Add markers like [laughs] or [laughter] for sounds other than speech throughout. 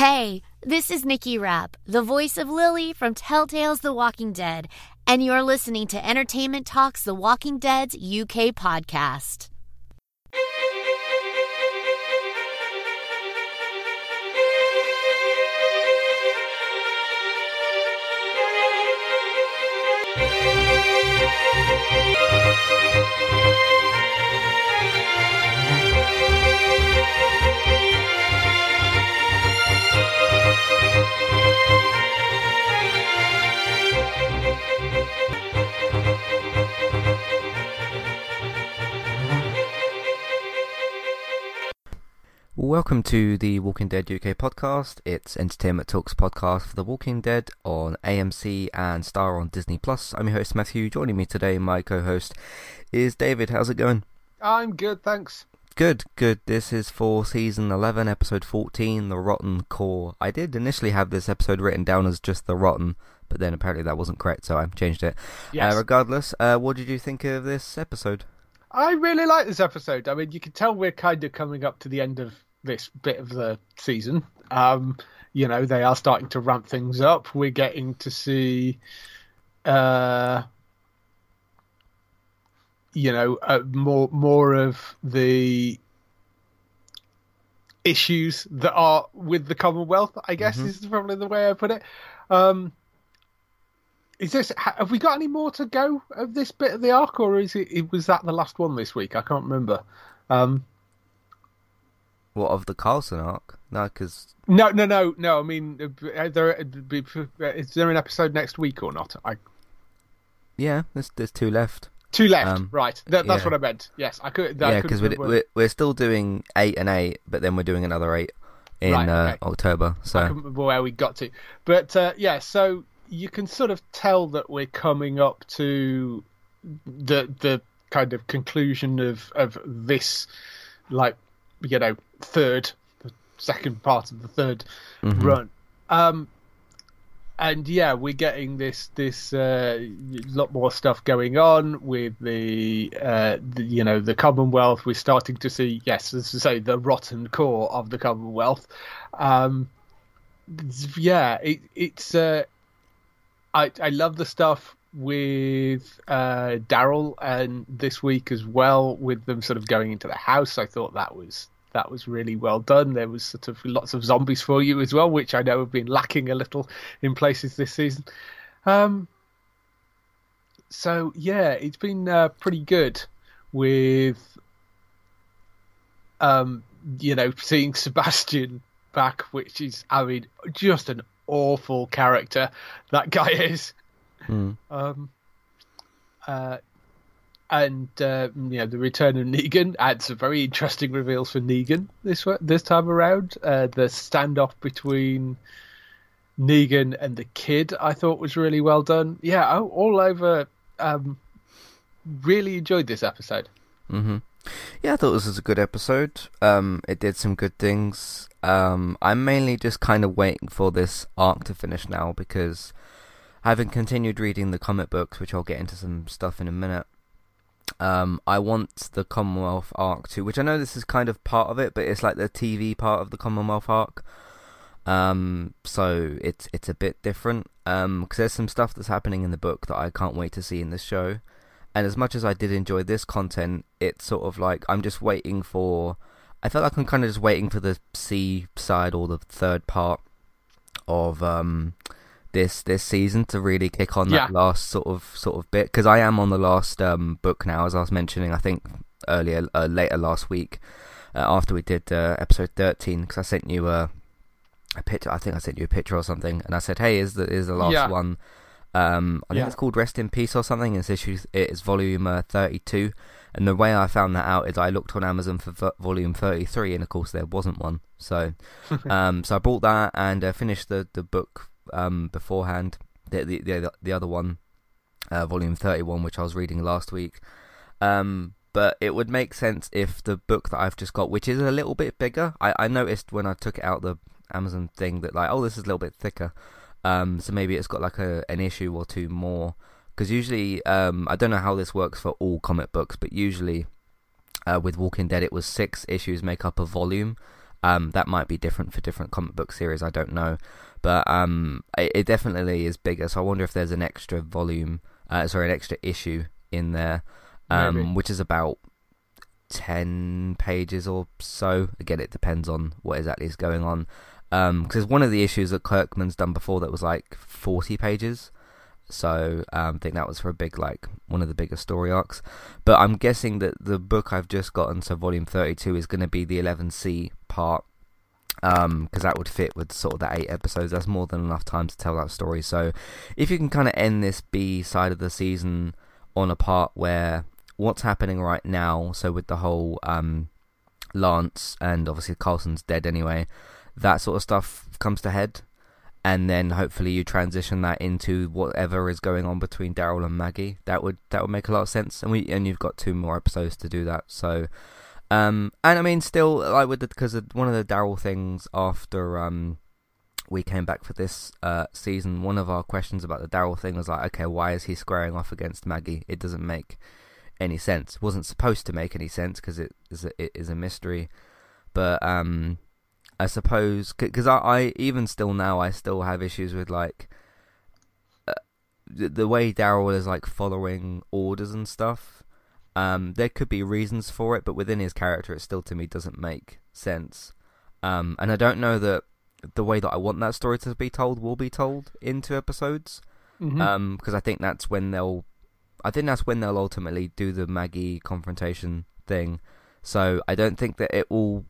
Hey, this is Nikki Rapp, the voice of Lily from Telltale's The Walking Dead, and you're listening to Entertainment Talks The Walking Dead's UK podcast. Welcome to the Walking Dead UK podcast. It's Entertainment Talks podcast for The Walking Dead on AMC and Star on Disney Plus. I'm your host Matthew. Joining me today, my co-host is David. How's it going? I'm good, thanks. Good, good. This is for season 11, episode 14, The Rotten Core. I did initially have this episode written down as just The Rotten, but then apparently that wasn't correct, so I changed it. Yes. Uh, regardless, uh, what did you think of this episode? I really like this episode. I mean, you can tell we're kind of coming up to the end of this bit of the season. Um, you know, they are starting to ramp things up. We're getting to see, uh, you know, uh, more more of the issues that are with the Commonwealth. I guess Mhm. is probably the way I put it. Um, is this? Have we got any more to go of this bit of the arc, or is it? was that the last one this week? I can't remember. Um, What of the Carlson arc? No, because no, no, no, no. I mean, uh, there, is there an episode next week or not? I yeah, there's there's two left. two left. Um, right, that, that's yeah. what I meant. Yes, I could. I yeah, because we're, we're we're still doing eight and eight, but then we're doing another eight in Right, uh, okay. October. I So can't remember where we got to, but uh, yeah. So you can sort of tell that we're coming up to the the kind of conclusion of of this, like you know, third, the second part of the 3rd Mhm. run. Um, and yeah, we're getting this this uh, lot more stuff going on with the, uh, the you know the Commonwealth. We're starting to see yes, as I say, the rotten core of the Commonwealth. Um, yeah, it, it's uh, I I love the stuff with uh, Daryl and this week as well with them sort of going into the house. I thought that was that was really well done. There was sort of lots of zombies for you as well, which I know have been lacking a little in places this season. Um, so yeah, it's been uh, pretty good with um, you know seeing [laughs] Sebastian back, which is I mean just an awful character that [laughs] guy is. Mm. Um, uh, and uh, you know the return of Negan had some very interesting reveals for Negan this this time around. Uh, the standoff between Negan and the kid I thought was really well done. Yeah, all, all over. Um, really enjoyed this episode. hmm Yeah, I thought this was a good episode. Um, it did some good things. Um, I'm mainly just kind of waiting for this arc to finish now because having continued reading the comic books, which I'll get into some stuff in a minute. Um, I want the Commonwealth arc too, which I know this is kind of part of it, but it's like the TV part of the Commonwealth arc. Um, so it's it's a bit different. Um, because there's some stuff that's happening in the book that I can't wait to see in this show. And as much as I did enjoy this content, it's sort of like I'm just waiting for. I felt like I'm kind of just waiting for the C side or the third part of um this this season to really kick on that Yeah. last sort of sort of bit because I am on the last um book now, as I was mentioning. I think earlier uh, later last week uh, after we did uh, episode 13 because I sent you a a picture. I think I sent you a picture or something, and I said, "Hey, is the is the last Yeah. one?" Um, I think Yeah. it's called Rest in Peace or something. It's issue. It's volume uh, thirty-two, and the way I found that out is I looked on Amazon for vo- volume thirty-three, and of course there wasn't one. So, [laughs] um, so I bought that and uh, finished the the book um beforehand. The the the, the other one, uh, volume thirty-one, which I was reading last week. Um, but it would make sense if the book that I've just got, which is a little bit bigger, I, I noticed when I took it out the Amazon thing that like, oh, this is a little bit thicker. Um, so maybe it's got like a an issue or two more. Because usually, um, I don't know how this works for all comic books, but usually, uh, with Walking Dead, it was six issues make up a volume, Um, that might be different for different comic book series. I don't know, but um, it, it definitely is bigger. So I wonder if there's an extra volume, uh, sorry, an extra issue in there, um, which is about 10 pages or so. Again, it depends on what exactly is going on. Because um, one of the issues that Kirkman's done before that was like 40 pages. So um, I think that was for a big, like, one of the bigger story arcs. But I'm guessing that the book I've just gotten, so volume 32, is going to be the 11C part. Because um, that would fit with sort of the eight episodes. That's more than enough time to tell that story. So if you can kind of end this B side of the season on a part where what's happening right now, so with the whole um, Lance and obviously Carlson's dead anyway, that sort of stuff comes to head, and then hopefully you transition that into whatever is going on between Daryl and Maggie. That would that would make a lot of sense, and we and you've got two more episodes to do that. So, um, and I mean, still like with because one of the Daryl things after um we came back for this uh, season, one of our questions about the Daryl thing was like, okay, why is he squaring off against Maggie? It doesn't make any sense. It wasn't supposed to make any sense because it is a, it is a mystery. But um, I suppose because I, I even still now I still have issues with like uh, the, the way Daryl is like following orders and stuff. Um, there could be reasons for it, but within his character, it still to me doesn't make sense. Um, and I don't know that the way that I want that story to be told will be told in two episodes. Mm-hmm. Um, because I think that's when they'll I think that's when they'll ultimately do the Maggie confrontation thing. So I don't think that it will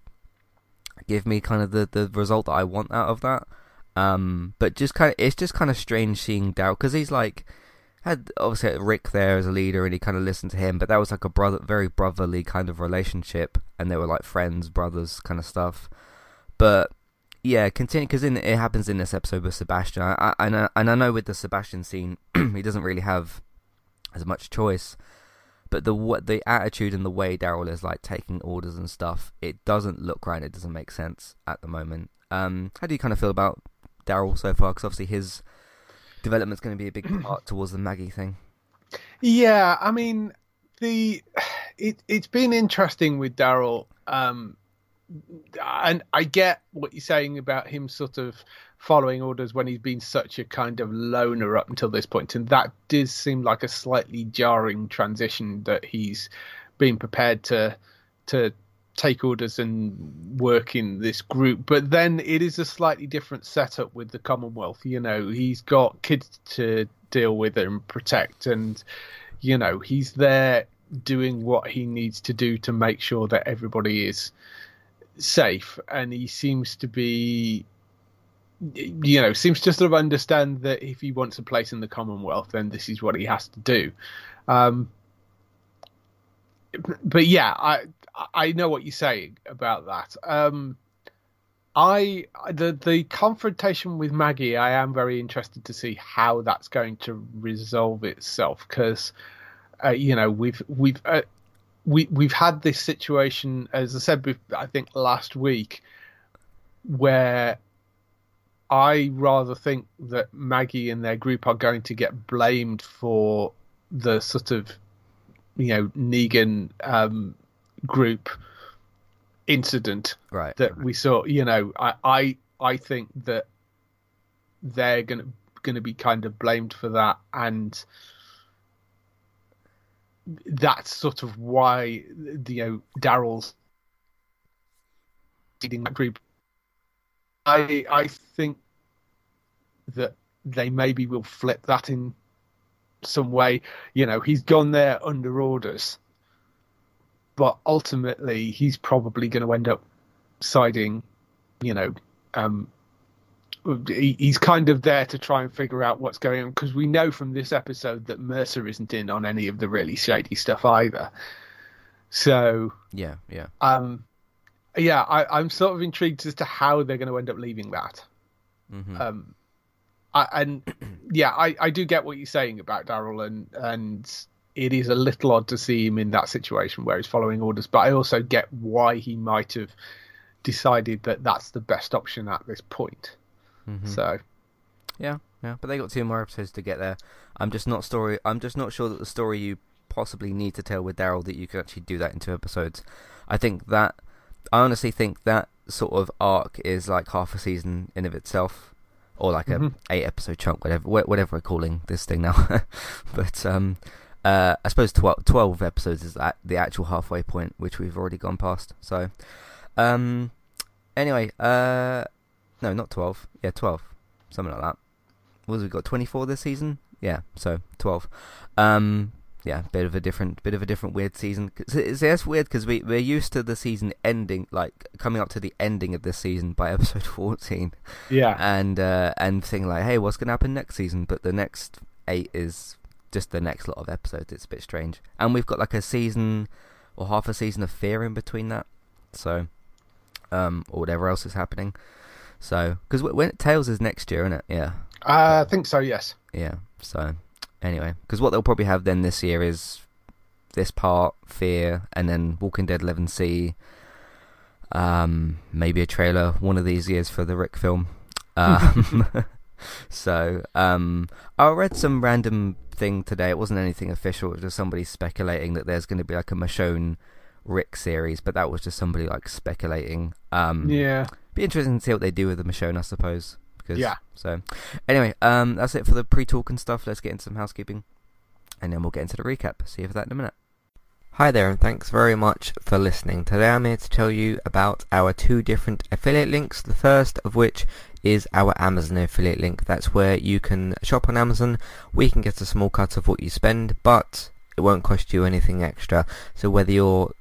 give me kind of the, the result that I want out of that. Um, but just kind of, it's just kind of strange seeing Daryl because he's like had obviously Rick there as a leader and he kind of listened to him, but that was like a brother, very brotherly kind of relationship, and they were like friends, brothers, kind of stuff. But yeah, continue because it happens in this episode with Sebastian. I, I, and I, and I know with the Sebastian scene, [clears throat] he doesn't really have as much choice. But the the attitude and the way Daryl is like taking orders and stuff, it doesn't look right. It doesn't make sense at the moment. Um, how do you kind of feel about Daryl so far? Because obviously his development's going to be a big [clears throat] part towards the Maggie thing. Yeah, I mean the it it's been interesting with Daryl. Um, and I get what you're saying about him sort of following orders when he's been such a kind of loner up until this point, and that does seem like a slightly jarring transition that he's been prepared to to take orders and work in this group. But then it is a slightly different setup with the Commonwealth. You know, he's got kids to deal with and protect, and you know he's there doing what he needs to do to make sure that everybody is safe, and he seems to be you know, seems to sort of understand that if he wants a place in the Commonwealth, then this is what he has to do. Um, but yeah, I I know what you're saying about that. Um, I the the confrontation with Maggie, I am very interested to see how that's going to resolve itself because uh, you know we've we've uh, we we've had this situation as I said I think last week where I rather think that Maggie and their group are going to get blamed for the sort of, you know, Negan um, group incident right, that right. we saw. You know, I I, I think that they're going to going to be kind of blamed for that, and that's sort of why you know Daryl's leading that group I I think that they maybe will flip that in some way. You know, he's gone there under orders, but ultimately he's probably going to end up siding. You know, um, he, he's kind of there to try and figure out what's going on because we know from this episode that Mercer isn't in on any of the really shady stuff either. So yeah, yeah. Um, yeah, I, am sort of intrigued as to how they're going to end up leaving that. Mm-hmm. Um, I, and [clears throat] yeah, I, I do get what you're saying about Daryl, and and it is a little odd to see him in that situation where he's following orders. But I also get why he might have decided that that's the best option at this point. Mm-hmm. So, yeah, yeah. But they got two more episodes to get there. I'm just not story. I'm just not sure that the story you possibly need to tell with Daryl that you can actually do that in two episodes. I think that I honestly think that sort of arc is like half a season in of itself, or like Mhm. a eight episode chunk, whatever whatever we're calling this thing now. [laughs] but um, uh, I suppose 12, 12 episodes is the actual halfway point, which we've already gone past. So, um, anyway, uh, no, not twelve. Yeah, twelve, something like that. What have we got? Twenty four this season. Yeah, so twelve. Um, yeah, bit of a different, bit of a different weird season. It's, it's weird because we we're used to the season ending, like coming up to the ending of this season by [laughs] episode fourteen, Yeah. and uh, and thinking like, hey, what's gonna happen next season? But the next eight is just the next lot of episodes. It's a bit strange, and we've got like a season or half a season of fear in between that, so um, or whatever else is happening. So, because when Tales is next year, isn't it? Yeah, Uh, I think so. Yes. yeah. So, anyway, because what they'll probably have then this year is this part, Fear, and then Walking Dead 11C. Um, maybe a trailer one of these years for the Rick film. Um, [laughs] [laughs] so, um, I read some random thing today. It wasn't anything official. It was just somebody speculating that there's going to be like a Michonne Rick series, but that was just somebody like speculating. Um, Yeah. be interesting to see what they do with the Michonne, I suppose. Because, Yeah. So, anyway, um, that's it for the pre-talk and stuff. Let's get into some housekeeping, and then we'll get into the recap. See you for that in a minute. Hi there, and thanks very much for listening. Today I'm here to tell you about our two different affiliate links. The first of which is our Amazon affiliate link. That's where you can shop on Amazon. We can get a small cut of what you spend, but it won't cost you anything extra. So whether you're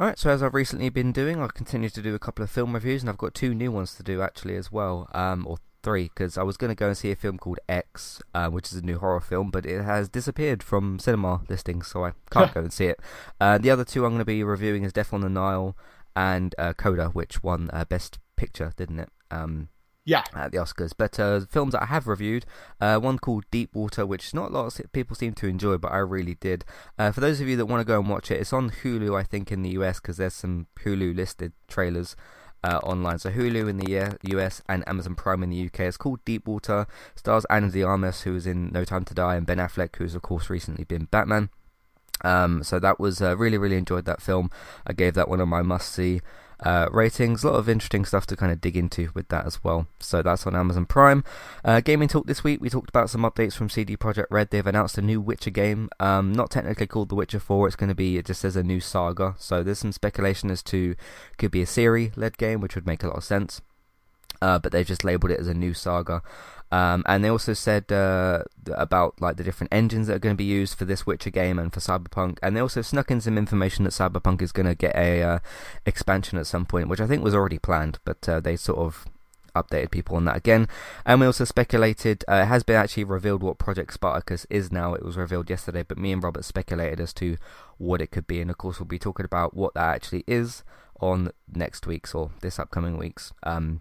Alright, so as I've recently been doing, I'll continue to do a couple of film reviews, and I've got two new ones to do actually as well, um, or three, because I was going to go and see a film called X, uh, which is a new horror film, but it has disappeared from cinema listings, so I can't go and see it. Uh, the other two I'm going to be reviewing is Death on the Nile and uh, Coda, which won uh, Best Picture, didn't it? Um, Yeah. at the Oscars. But uh, films that I have reviewed, uh, one called Deep Water, which not a lot of people seem to enjoy, but I really did. Uh, for those of you that want to go and watch it, it's on Hulu, I think, in the US, because there's some Hulu listed trailers. Uh, online, so Hulu in the US and Amazon Prime in the UK. It's called Deep Water. Stars Ana de Armas, who was in No Time to Die, and Ben Affleck, who's of course recently been Batman. Um, so that was uh, really, really enjoyed that film. I gave that one of my must-see uh, ratings. A lot of interesting stuff to kind of dig into with that as well. So that's on Amazon Prime. Uh, gaming talk this week. We talked about some updates from CD Projekt Red. They've announced a new Witcher game. Um, not technically called The Witcher 4. It's going to be it just says a new saga. So there's some speculation as to could be a Ciri-led game, which would make a lot of sense. Uh, but they've just labelled it as a new saga. Um, and they also said uh, about like the different engines that are going to be used for this Witcher game and for Cyberpunk. And they also snuck in some information that Cyberpunk is going to get a uh, expansion at some point, which I think was already planned, but uh, they sort of updated people on that again. And we also speculated, uh, it has been actually revealed what Project Spartacus is now. It was revealed yesterday, but me and Robert speculated as to what it could be. And of course, we'll be talking about what that actually is on next week's or this upcoming week's um,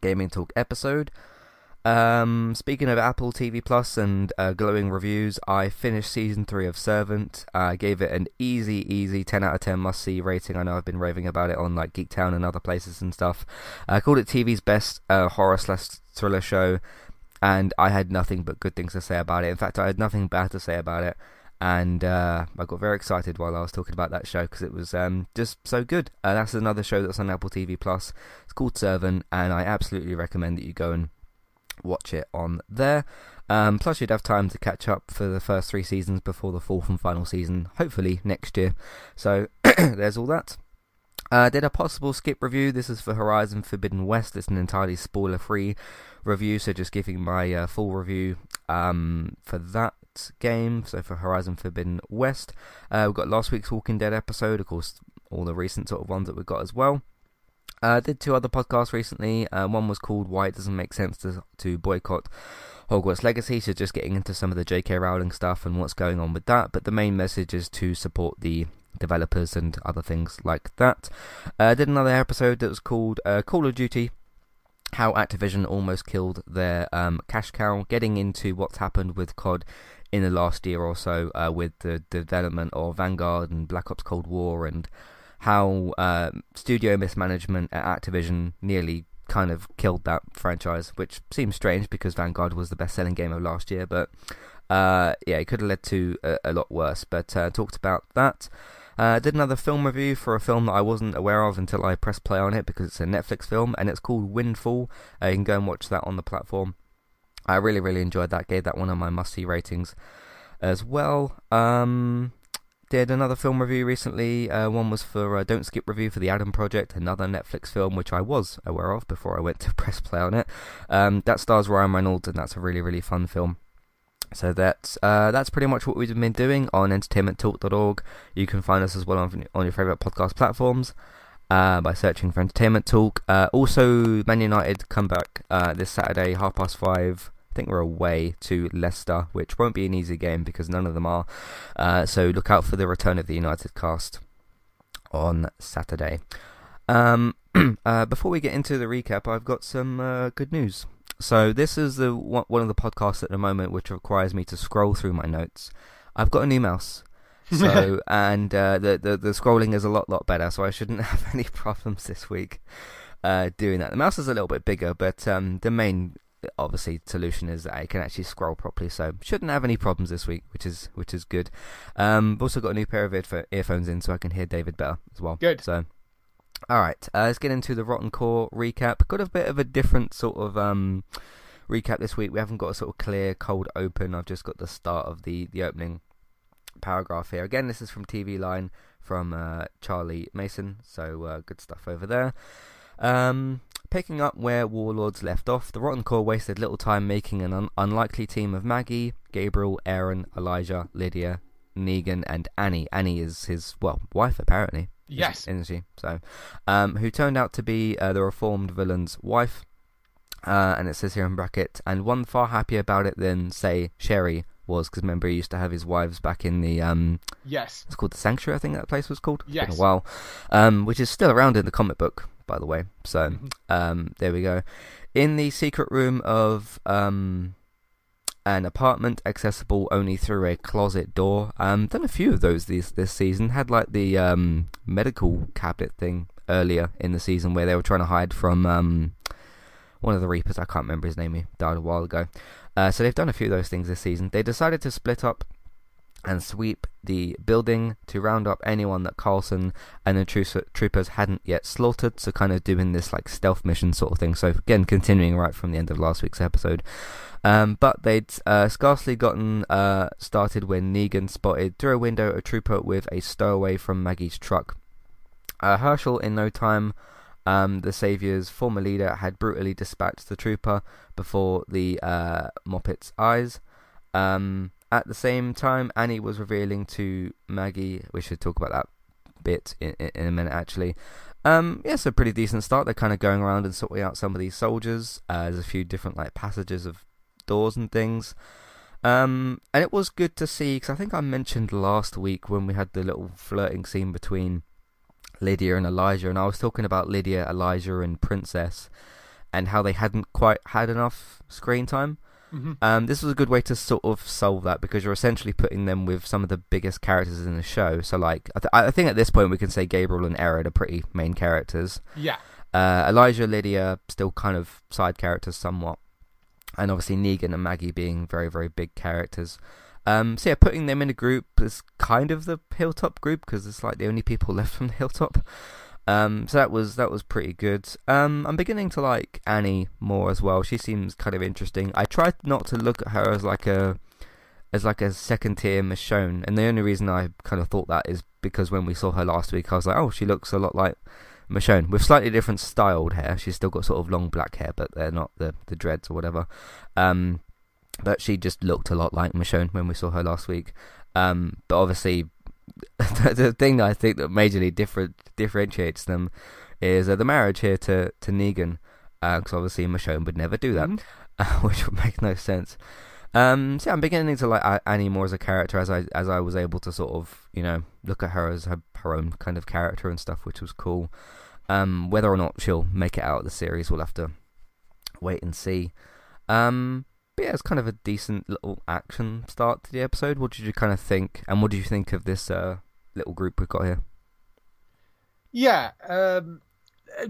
Gaming Talk episode. Um, speaking of Apple TV Plus and uh, glowing reviews, I finished season three of Servant. I gave it an easy, easy 10 out of 10 must see rating. I know I've been raving about it on like Geektown and other places and stuff. I called it TV's best uh, horror slash thriller show, and I had nothing but good things to say about it. In fact, I had nothing bad to say about it. And uh, I got very excited while I was talking about that show because it was um, just so good. Uh, that's another show that's on Apple TV Plus. It's called Servant, and I absolutely recommend that you go and watch it on there. Um, plus, you'd have time to catch up for the first three seasons before the fourth and final season, hopefully next year. So, [clears throat] there's all that. Uh, did a possible skip review. This is for Horizon Forbidden West. It's an entirely spoiler free review, so just giving my uh, full review um, for that game. So, for Horizon Forbidden West, uh, we've got last week's Walking Dead episode, of course, all the recent sort of ones that we've got as well. I uh, did two other podcasts recently. Uh, one was called Why It Doesn't Make Sense to, to Boycott Hogwarts Legacy, so just getting into some of the J.K. Rowling stuff and what's going on with that. But the main message is to support the developers and other things like that. I uh, did another episode that was called uh, Call of Duty how Activision almost killed their um, cash cow, getting into what's happened with COD in the last year or so uh, with the development of Vanguard and Black Ops Cold War and how uh, studio mismanagement at Activision nearly kind of killed that franchise, which seems strange because Vanguard was the best-selling game of last year, but uh, yeah, it could have led to a, a lot worse. But uh, talked about that. Uh, did another film review for a film that I wasn't aware of until I pressed play on it because it's a Netflix film and it's called Windfall. Uh, you can go and watch that on the platform. I really, really enjoyed that. Gave that one of my must-see ratings as well. Um, did another film review recently. Uh, one was for uh, Don't Skip Review for the Adam Project, another Netflix film which I was aware of before I went to [laughs] press play on it. Um, that stars Ryan Reynolds, and that's a really really fun film. So that's uh, that's pretty much what we've been doing on entertainmenttalk.org. You can find us as well on, on your favourite podcast platforms uh, by searching for Entertainment Talk. Uh, also, Man United come back uh, this Saturday, half past five I think we're away to Leicester, which won't be an easy game because none of them are. Uh, so look out for the return of the United cast on Saturday. Um, [clears throat] uh, before we get into the recap, I've got some uh, good news. So this is the one of the podcasts at the moment which requires me to scroll through my notes. I've got a new mouse. [laughs] So and uh, the, the the scrolling is a lot lot better, so I shouldn't [laughs] have any problems this week uh, doing that. The mouse is a little bit bigger, but um, the main obviously solution is that I can actually scroll properly, so shouldn't have any problems this week, which is which is good. Um, I've also got a new pair of earphones in, so I can hear David better as well. Good. So, all right, uh, let's get into the Rotten Core recap. Got a bit of a different sort of um, recap this week. We haven't got a sort of clear cold open. I've just got the start of the the opening paragraph here. Again, this is from TV Line from uh, Charlie Mason, so uh, good stuff over there. Um, Picking up where Warlords left off, the Rotten Core wasted little time making an un- unlikely team of Maggie, Gabriel, Aaron, Elijah, Lydia, Negan, and Annie. Annie is his, well, wife apparently. Yes. Isn't she? So, um, who turned out to be uh, the reformed villain's wife. Uh, and it says here in bracket, and one far happier about it than, say, Sherry was, because remember he used to have his wives back in the um, yes, it's called the Sanctuary, I think that place was called. Yes, a while, um, which is still around in the comic book by the way. So mm-hmm. um, there we go. In the secret room of um, an apartment accessible only through a closet door. Um, done a few of those this this season. Had like the um, medical cabinet thing earlier in the season where they were trying to hide from um, one of the Reapers. I can't remember his name. He died a while ago. Uh, so they've done a few of those things this season. They decided to split up and sweep the building to round up anyone that Carlson and the troopers hadn't yet slaughtered. So, kind of doing this like stealth mission sort of thing. So, again, continuing right from the end of last week's episode. Um, but they'd uh, scarcely gotten uh, started when Negan spotted through a window a trooper with a stowaway from Maggie's truck. Uh, Hershel, in no time, um, the Savior's former leader, had brutally dispatched the trooper before the uh, Moppet's eyes. Um, at the same time, Annie was revealing to Maggie, we should talk about that bit in, in, a minute actually, Um, yeah, a pretty decent start. They're kind of going around and sorting out some of these soldiers. Uh, there's a few different like passages of doors and things. Um, and it was good to see because I think I mentioned last week when we had the little flirting scene between Lydia and Elijah, and I was talking about Lydia, Elijah, and Princess, and how they hadn't quite had enough screen time. Mm-hmm. Um, this was a good way to sort of solve that because you're essentially putting them with some of the biggest characters in the show. So, like, I, th- I think at this point we can say Gabriel and Aaron are pretty main characters. Yeah. Uh, Elijah, Lydia, still kind of side characters somewhat, and obviously Negan and Maggie being very, very big characters. Um, so yeah, putting them in a group is kind of the Hilltop group because it's like the only people [laughs] left from the Hilltop. Um, so that was that was pretty good. Um, I'm beginning to like Annie more as well. She seems kind of interesting. I tried not to look at her as like a as like a second tier Michonne, and the only reason I kind of thought that is because when we saw her last week, I was like, oh, she looks a lot like Michonne with slightly different styled hair. She's still got sort of long black hair, but they're not the the dreads or whatever. Um, but she just looked a lot like Michonne when we saw her last week. Um, but obviously [laughs] the thing that I think that majorly different differentiates them is uh, the marriage here to to Negan, because uh, obviously Michonne would never do that, mm-hmm. [laughs] uh, which would make no sense. Um, so yeah, I'm beginning to like Annie more as a character as I as I was able to sort of you know look at her as her, her own kind of character and stuff, which was cool. Um, whether or not she'll make it out of the series, we'll have to wait and see. Um, but yeah, it's kind of a decent little action start to the episode. What did you kind of think, and what did you think of this uh, little group we've got here? Yeah, um,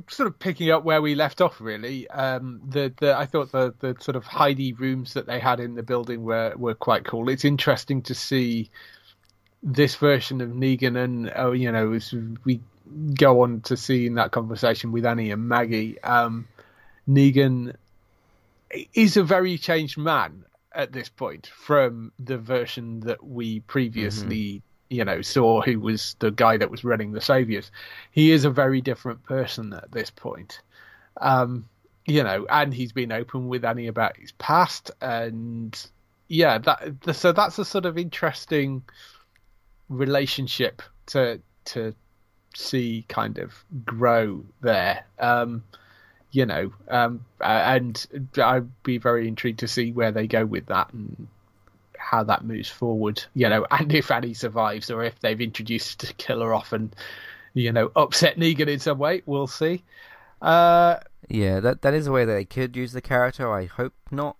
sort of picking up where we left off. Really, um, the the I thought the the sort of hidey rooms that they had in the building were were quite cool. It's interesting to see this version of Negan, and oh, you know, we go on to see in that conversation with Annie and Maggie, um, Negan is a very changed man at this point from the version that we previously mm-hmm. you know saw who was the guy that was running the saviors. He is a very different person at this point. Um you know and he's been open with annie about his past and yeah that so that's a sort of interesting relationship to to see kind of grow there. Um you know, um, and I'd be very intrigued to see where they go with that and how that moves forward, you know, and if Annie survives or if they've introduced a killer off and, you know, upset Negan in some way. We'll see. Uh, yeah, that that is a way that they could use the character. I hope not.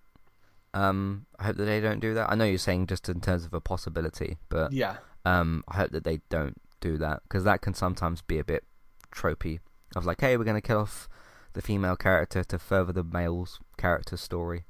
Um, I hope that they don't do that. I know you're saying just in terms of a possibility, but yeah, um, I hope that they don't do that because that can sometimes be a bit tropey. Of like, hey, we're gonna kill off the female character to further the male's character story,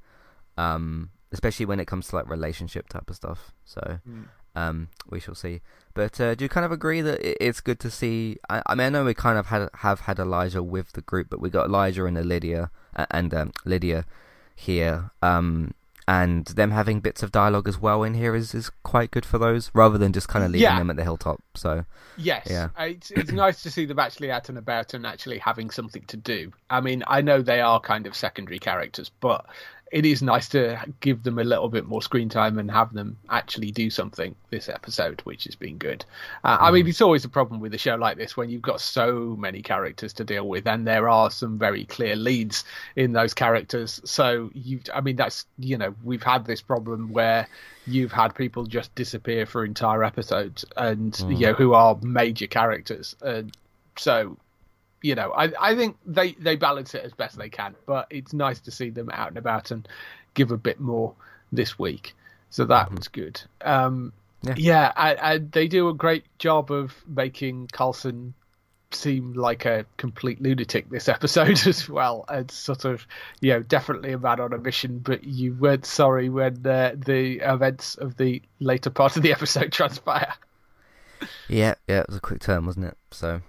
um, especially when it comes to like relationship type of stuff. So mm. um, we shall see. But uh, do you kind of agree that it's good to see? I, I, mean, I know we kind of had have had Elijah with the group, but we got Elijah and Lydia and um, Lydia here. Um, and them having bits of dialogue as well in here is, is quite good for those, rather than just kind of leaving yeah. them at the hilltop. So yes, yeah, it's, it's nice to see them actually out and about and actually having something to do. I mean, I know they are kind of secondary characters, but it is nice to give them a little bit more screen time and have them actually do something this episode, which has been good. Uh, mm. I mean, mm. it's always a problem with a show like this when you've got so many characters to deal with, and there are some very clear leads in those characters. So you, I mean, that's you know, we've had this problem where you've had people just disappear for entire episodes, and mm. you know, who are major characters. And so you know, I I think they they balance it as best they can, but it's nice to see them out and about and give a bit more this week. So that mm-hmm. was good. Um, yeah, yeah I, I, they do a great job of making Carlson seem like a complete lunatic this [laughs] episode as well. It's sort of, you know, definitely a man on a mission, but you weren't sorry when uh, the events of the later part of the [laughs] episode transpire. Yeah, yeah, it was a quick turn, wasn't it? So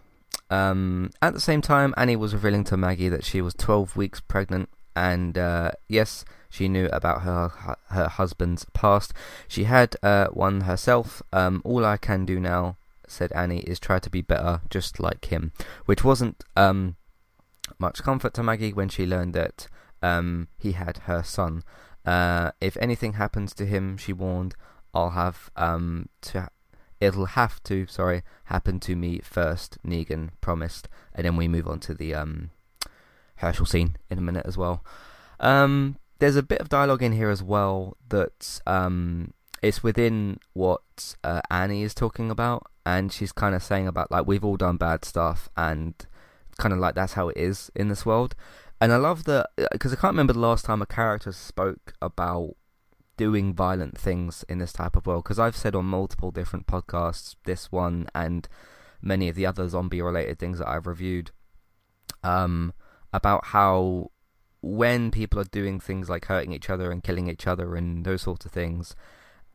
um, at the same time, Annie was revealing to Maggie that she was 12 weeks pregnant, and uh, yes, she knew about her her husband's past. She had uh, one herself. Um, all I can do now, said Annie, is try to be better, just like him, which wasn't um, much comfort to Maggie when she learned that um, he had her son. Uh, if anything happens to him, she warned, I'll have um, to it'll have to, sorry, happen to me first. Negan promised, and then we move on to the um, Hershel scene in a minute as well. Um, there's a bit of dialogue in here as well that um, it's within what uh, Annie is talking about, and she's kind of saying about like we've all done bad stuff, and kind of like that's how it is in this world. And I love that because I can't remember the last time a character spoke about doing violent things in this type of world. Because I've said on multiple different podcasts, this one and many of the other zombie-related things that I've reviewed, um, about how when people are doing things like hurting each other and killing each other and those sorts of things,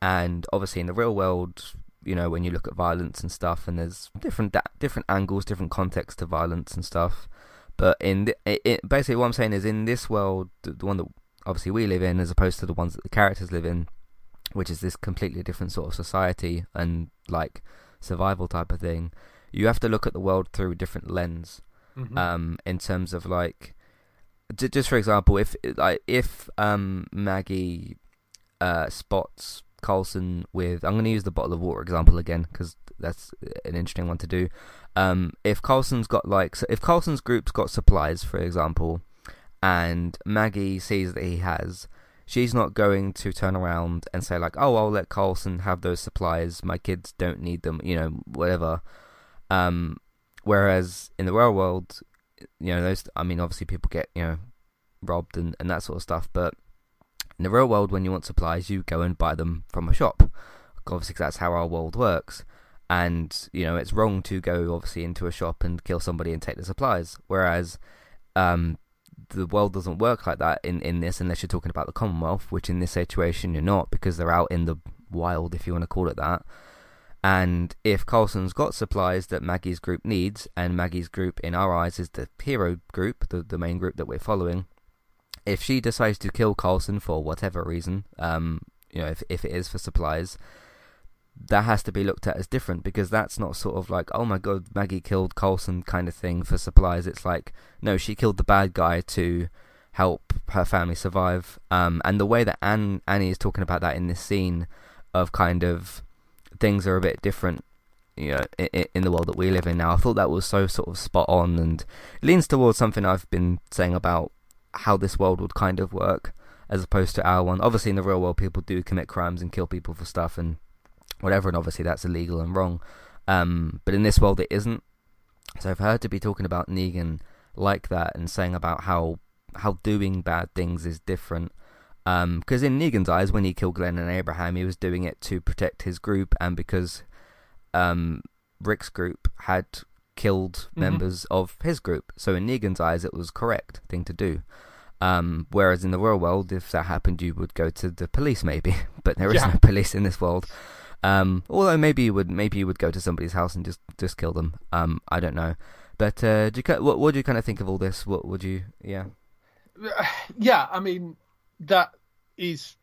and obviously in the real world, you know, when you look at violence and stuff, and there's different different angles, different contexts to violence and stuff. But in it, it, basically, what I'm saying is, in this world, the one that obviously we live in, as opposed to the ones that the characters live in, which is this completely different sort of society and like survival type of thing, you have to look at the world through a different lens. Mm-hmm. Um, in terms of like, just for example, if like if um Maggie uh spots Coulson with I'm going to use the bottle of water example again because that's an interesting one to do. Um, if Coulson's got like, so if Coulson's group's got supplies, for example, and Maggie sees that he has, she's not going to turn around and say like, "Oh, I'll let Carlson have those supplies. My kids don't need them," you know, whatever. Um, whereas in the real world, you know, those. I mean, obviously people get you know robbed and and that sort of stuff, but in the real world, when you want supplies, you go and buy them from a shop. Obviously, that's how our world works. And you know, it's wrong to go obviously into a shop and kill somebody and take the supplies. Whereas, um, the world doesn't work like that in in this, unless you're talking about the Commonwealth, which in this situation you're not because they're out in the wild, if you want to call it that. And if Carlson's got supplies that Maggie's group needs, and Maggie's group in our eyes is the hero group, the the main group that we're following, if she decides to kill Carlson for whatever reason, um, you know, if if it is for supplies, that has to be looked at as different because that's not sort of like, oh my god, Maggie killed Coulson kind of thing for supplies. It's like, no, she killed the bad guy to help her family survive. Um, and the way that Anne, Annie is talking about that in this scene of kind of things are a bit different you know, in, the world that we live in now. I thought that was so sort of spot on and leans towards something I've been saying about how this world would kind of work as opposed to our one. Obviously, in the real world, people do commit crimes and kill people for stuff and whatever, and obviously that's illegal and wrong. Um, but in this world, it isn't. So for her to be talking about Negan like that and saying about how how doing bad things is different, because um, in Negan's eyes, when he killed Glenn and Abraham, he was doing it to protect his group and because um, Rick's group had killed mm-hmm. members of his group. So in Negan's eyes, it was correct thing to do. Um, whereas in the real world, if that happened, you would go to the police, maybe. [laughs] But there is yeah. no police in this world. Um, although maybe you would, maybe you would go to somebody's house and just just kill them. Um, I don't know. But uh, do you, what, what do you kind of think of all this? What would you, yeah, [sighs] yeah? I mean, that is,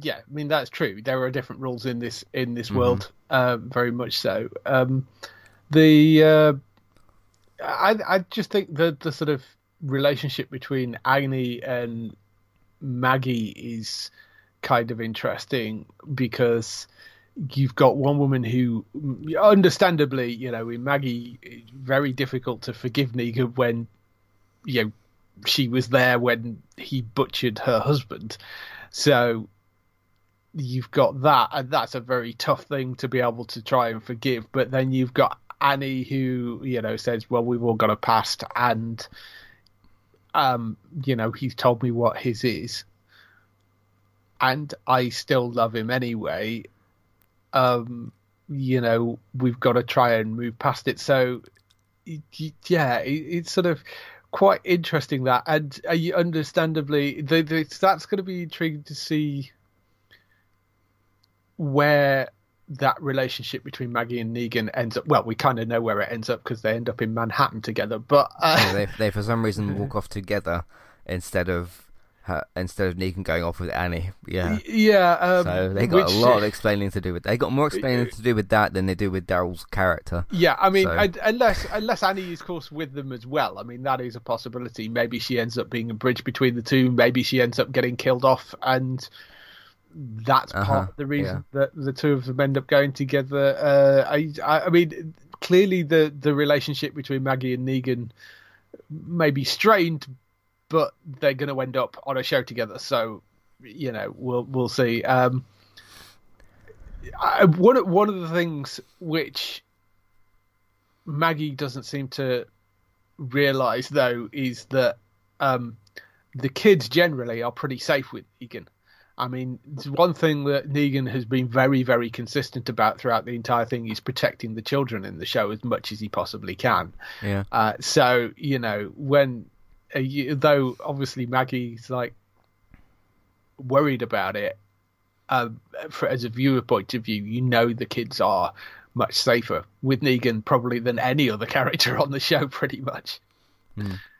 yeah. I mean, that's true. There are different rules in this in this mm-hmm. world, uh, very much so. Um, the uh, I I just think the the sort of relationship between Annie and Maggie is kind of interesting because you've got one woman who, understandably, you know, in Maggie, very difficult to forgive Negan when, you know, she was there when he butchered her husband. So you've got that, and that's a very tough thing to be able to try and forgive. But then you've got Annie who you know says, "Well, we've all got a past," and um, you know he's told me what his is, and I still love him anyway. Um, you know we've got to try and move past it. So yeah, it's sort of quite interesting that, and uh, understandably, the, the, that's going to be intriguing to see where that relationship between Maggie and Negan ends up. Well, we kind of know where it ends up because they end up in Manhattan together. But uh, yeah, they, they for some reason walk [laughs] off together instead of her, instead of Negan going off with Annie. Yeah, yeah. Um, so they got which, a lot of explaining to do with. They got more explaining to do with that than they do with Daryl's character. Yeah, I mean, so. I, unless unless Annie is, of course, with them as well. I mean, that is a possibility. Maybe she ends up being a bridge between the two. Maybe she ends up getting killed off and that's part Uh-huh, of the reason that the two of them end up going together. Uh, I, I, I mean, clearly the the relationship between Maggie and Negan may be strained, but they're going to end up on a show together. So, you know, we'll we'll see. Um, I, one of- one of the things which Maggie doesn't seem to realize though is that um, the kids generally are pretty safe with Negan. I mean, it's one thing that Negan has been very, very consistent about throughout the entire thing is protecting the children in the show as much as he possibly can. Yeah. Uh, so you know when, though obviously Maggie's like worried about it, um, for, as a viewer point of view, you know the kids are much safer with Negan probably than any other character on the show, pretty much.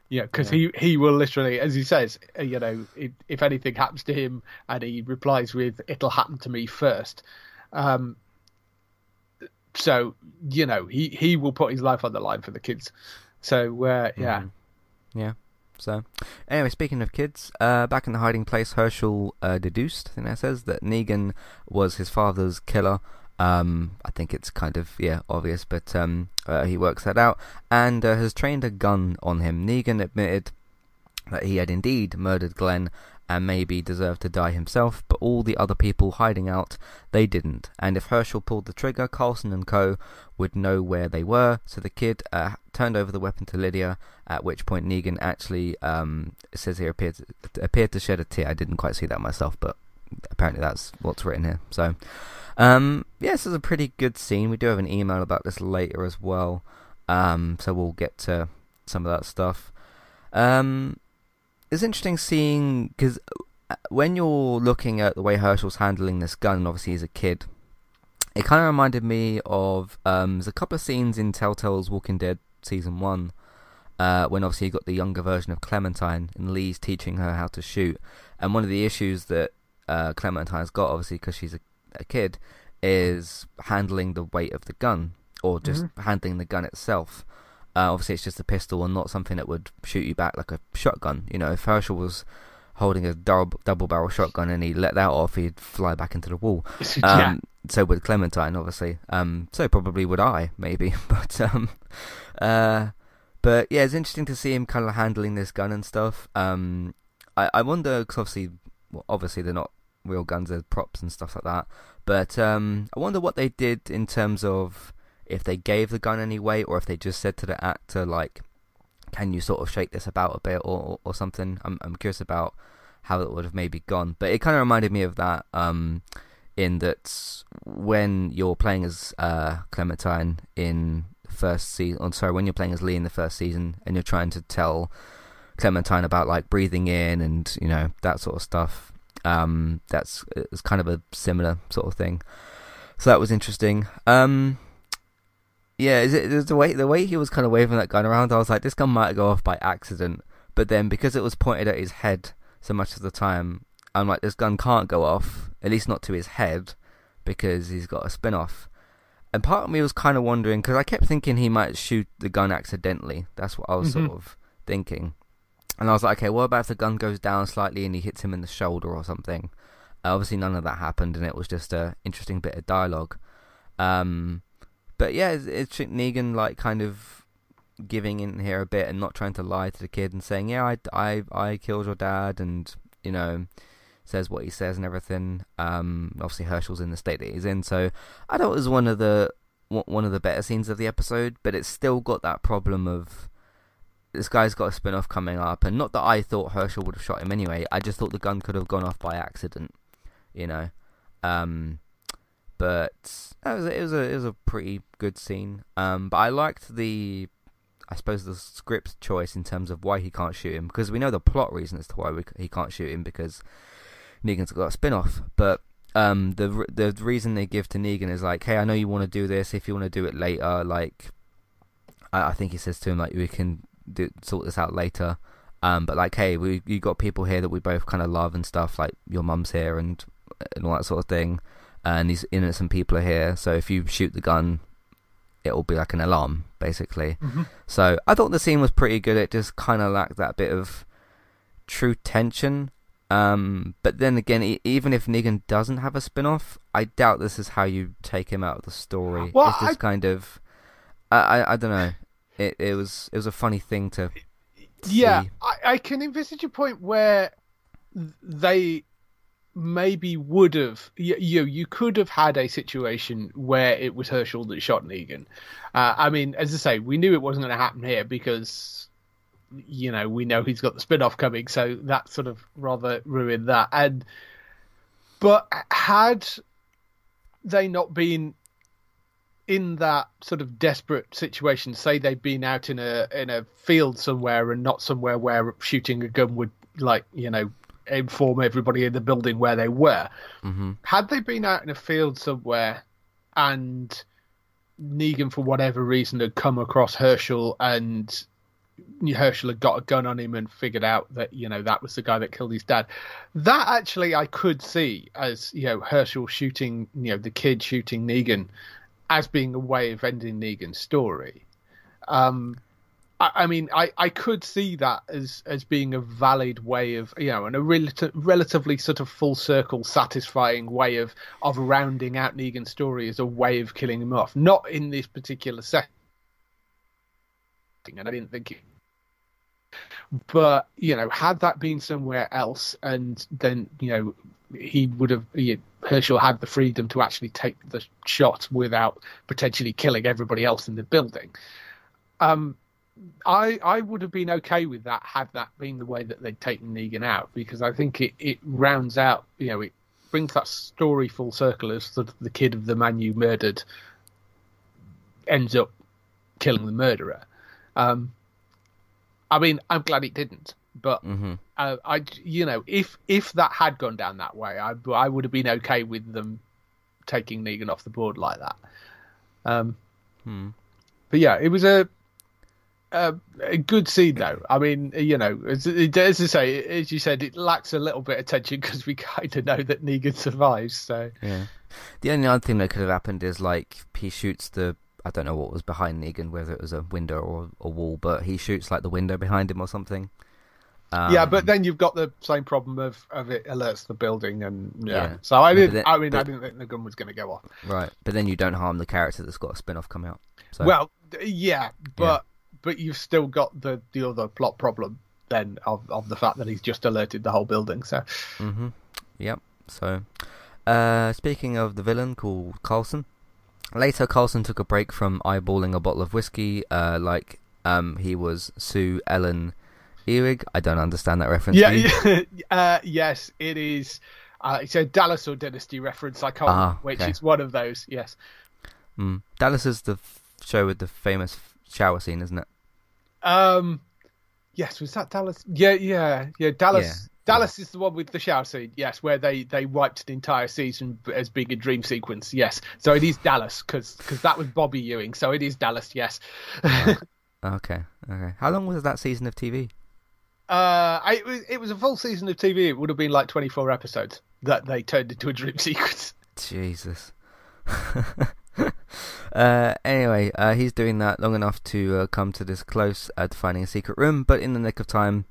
Yeah, because he he will literally, as he says, uh, you know, if, if anything happens to him, and he replies with "It'll happen to me first. Um, so you know, he he will put his life on the line for the kids. So uh, yeah, Yeah. So, anyway, speaking of kids, uh, back in the hiding place, Hershel uh, deduced, I think that says, that Negan was his father's killer. Um, I think it's kind of, yeah, obvious, but um, uh, he works that out and uh, has trained a gun on him. Negan admitted that he had indeed murdered Glenn and maybe deserved to die himself, but all the other people hiding out, they didn't. And if Hershel pulled the trigger, Carlson and co. would know where they were. So the kid uh, turned over the weapon to Lydia, at which point Negan actually, um, says here, appeared to, appeared to shed a tear. I didn't quite see that myself, but apparently that's what's written here. So, um, yeah, this is a pretty good scene. We do have an email about this later as well, um, so we'll get to some of that stuff. Um, it's interesting seeing because when you're looking at the way Hershel's handling this gun, and obviously he's a kid, it kind of reminded me of um, there's a couple of scenes in Telltale's Walking Dead season one, uh, when obviously you got the younger version of Clementine and Lee's teaching her how to shoot, and one of the issues that uh, Clementine's got, obviously because she's a, a kid, is handling the weight of the gun or just handling the gun itself. Uh, obviously, it's just a pistol and not something that would shoot you back like a shotgun. You know, if Hershel was holding a double, double barrel shotgun and he let that off, he'd fly back into the wall. [laughs] yeah. Um, so would Clementine, obviously. Um, so probably would I, maybe. [laughs] But um, uh, but yeah, it's interesting to see him kind of handling this gun and stuff. Um, I I wonder because obviously, well, obviously they're not real guns, they're props and stuff like that. But um, I wonder what they did in terms of if they gave the gun any weight or if they just said to the actor like, "Can you sort of shake this about a bit or or something?" I'm I'm curious about how it would have maybe gone. But it kind of reminded me of that. Um, in that when you're playing as uh, Clementine in first season, oh, sorry, when you're playing as Lee in the first season, and you're trying to tell Clementine about like breathing in and you know that sort of stuff. Um, that's it's kind of a similar sort of thing. So that was interesting. Um, yeah, is it the way the way he was kind of waving that gun around? I was like, this gun might go off by accident, but then because it was pointed at his head so much of the time, I'm like, this gun can't go off, at least not to his head, because he's got a spin off. And part of me was kind of wondering because I kept thinking he might shoot the gun accidentally. That's what I was sort of thinking. And I was like, okay, what about if the gun goes down slightly and he hits him in the shoulder or something? Uh, obviously, none of that happened, and it was just a interesting bit of dialogue. Um, but yeah, it's, it's Negan like kind of giving in here a bit and not trying to lie to the kid and saying, yeah, I, I, I killed your dad, and you know, says what he says and everything. Um, obviously Hershel's in the state that he's in, so I thought it was one of the one of the better scenes of the episode, but it's still got that problem of this guy's got a spin off coming up, and not that I thought Hershel would have shot him anyway. I just thought the gun could have gone off by accident, you know. Um, but that was it was a it was a pretty good scene. Um, but I liked the I suppose the script choice in terms of why he can't shoot him because we know the plot reason as to why we, he can't shoot him because Negan's got a spin off. But um, the the reason they give to Negan is like, hey, I know you want to do this. If you want to do it later, like I, I think he says to him like we can do, sort this out later. Um, but like, hey, we you got people here that we both kind of love and stuff. Like your mum's here and and all that sort of thing. And these innocent people are here. So if you shoot the gun, it will be like an alarm, basically. So I thought the scene was pretty good. It just kind of lacked that bit of true tension. Um, but then again, even if Negan doesn't have a spin-off, I doubt this is how you take him out of the story. Well, it's just I- kind of, I, I, I don't know. It, it was, it was a funny thing to. Yeah, see. I, I can envisage a point where they maybe would have you, you could have had a situation where it was Hershel that shot Negan. Uh, I mean, as I say, we knew it wasn't going to happen here because you know we know he's got the spin-off coming, so that sort of rather ruined that. And but had they not been in that sort of desperate situation, say they'd been out in a in a field somewhere and not somewhere where shooting a gun would like you know inform everybody in the building where they were. Mhm. Had they been out in a field somewhere and Negan, for whatever reason, had come across Hershel and Hershel had got a gun on him and figured out that you know that was the guy that killed his dad. That actually I could see as you know Hershel shooting you know the kid shooting Negan as being a way of ending Negan's story. Um, I, I mean, I, I could see that as as being a valid way of you know and a relati- relatively sort of full circle, satisfying way of of rounding out Negan's story as a way of killing him off. Not in this particular setting, and I didn't think it but you know, had that been somewhere else, and then you know, he would have he, Hershel had the freedom to actually take the shot without potentially killing everybody else in the building. Um, I I would have been okay with that had that been the way that they'd taken Negan out because I think it it rounds out you know it brings that story full circle as sort of the kid of the man you murdered ends up killing the murderer. Um, I mean, I'm glad it didn't, but Mhm. uh, I, you know, if if that had gone down that way, I I would have been okay with them taking Negan off the board like that. Um, Hmm. but yeah, it was a a, a good scene though. I mean, you know, as, as I say, as you said, it lacks a little bit of tension [laughs] because we kind of know that Negan survives. So Yeah. The only other thing that could have happened is like he shoots the I don't know what was behind Negan, whether it was a window or a wall, but he shoots like the window behind him or something. Um, yeah, but then you've got the same problem of, of it alerts the building, and yeah. Yeah. So I didn't. then- I mean, I didn't think the gun was going to go off. right, but then you don't harm the character that's got a spin-off come out. So, Well, yeah, but but you've still got the the other plot problem then of of the fact that he's just alerted the whole building. So hmm Yep. So, uh, speaking of the villain called Carlson, later Carlson took a break from eyeballing a bottle of whiskey, uh, like um he was Sue Ellen Ewing. I don't understand that reference. yeah, yeah, [laughs] uh, yes, it is. Uh, it's a Dallas or Dynasty reference. I can't, Ah, which okay. is one of those. Yes. Mm. Dallas is the f- show with the famous f- shower scene, isn't it? Um. Yes, was that Dallas? Yeah, yeah, yeah. Dallas. Yeah, Dallas is the one with the shower scene. Yes, where they they wiped an entire season as being a dream sequence. Yes, so it is Dallas because that was Bobby Ewing. So it is Dallas. Yes. [laughs] Okay, okay. How long was that season of TV? Uh, I, it was it was a full season of TV. It would have been like twenty four episodes that they turned into a dream [laughs] sequence. Jesus. [laughs] uh, anyway, uh, he's doing that long enough to uh, come to this close to finding a secret room, but in the nick of time,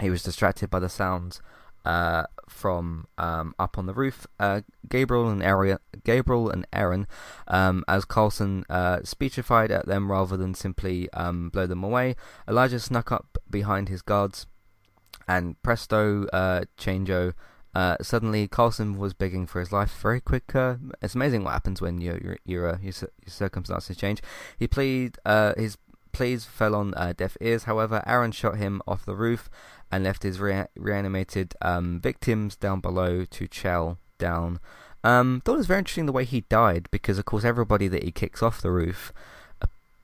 he was distracted by the sounds uh, from um, up on the roof. Uh, Gabriel and Aaron, Gabriel and Aaron, um, as Carlson speechified at them rather than simply um, blow them away. Elijah snuck up behind his guards, and presto, changeo. Uh, suddenly, Carlson was begging for his life. Very quick. Uh, it's amazing what happens when your your your, uh, your, your circumstances change. He plead. Uh, his pleas fell on uh, deaf ears. However, Aaron shot him off the roof and left his rea- reanimated um, victims down below to chow down. Um, thought it was very interesting the way he died because, of course, everybody that he kicks off the roof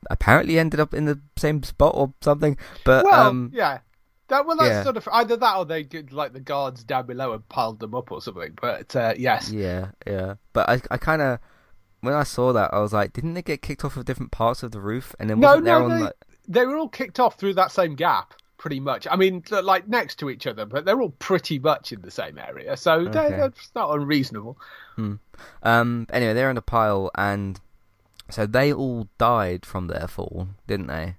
apparently ended up in the same spot or something. But well, um, yeah. That well, that's yeah. sort of either that or they did like the guards down below and piled them up or something. But uh, yes, Yeah, yeah. But I, I kind of, when I saw that, I was like, didn't they get kicked off of different parts of the roof? And then no, wasn't there no, on they, like, they were all kicked off through that same gap, pretty much. I mean, like next to each other, but they're all pretty much in the same area, so they're- Okay. that's not unreasonable. um. Anyway, they're in a pile, and so they all died from their fall, didn't they?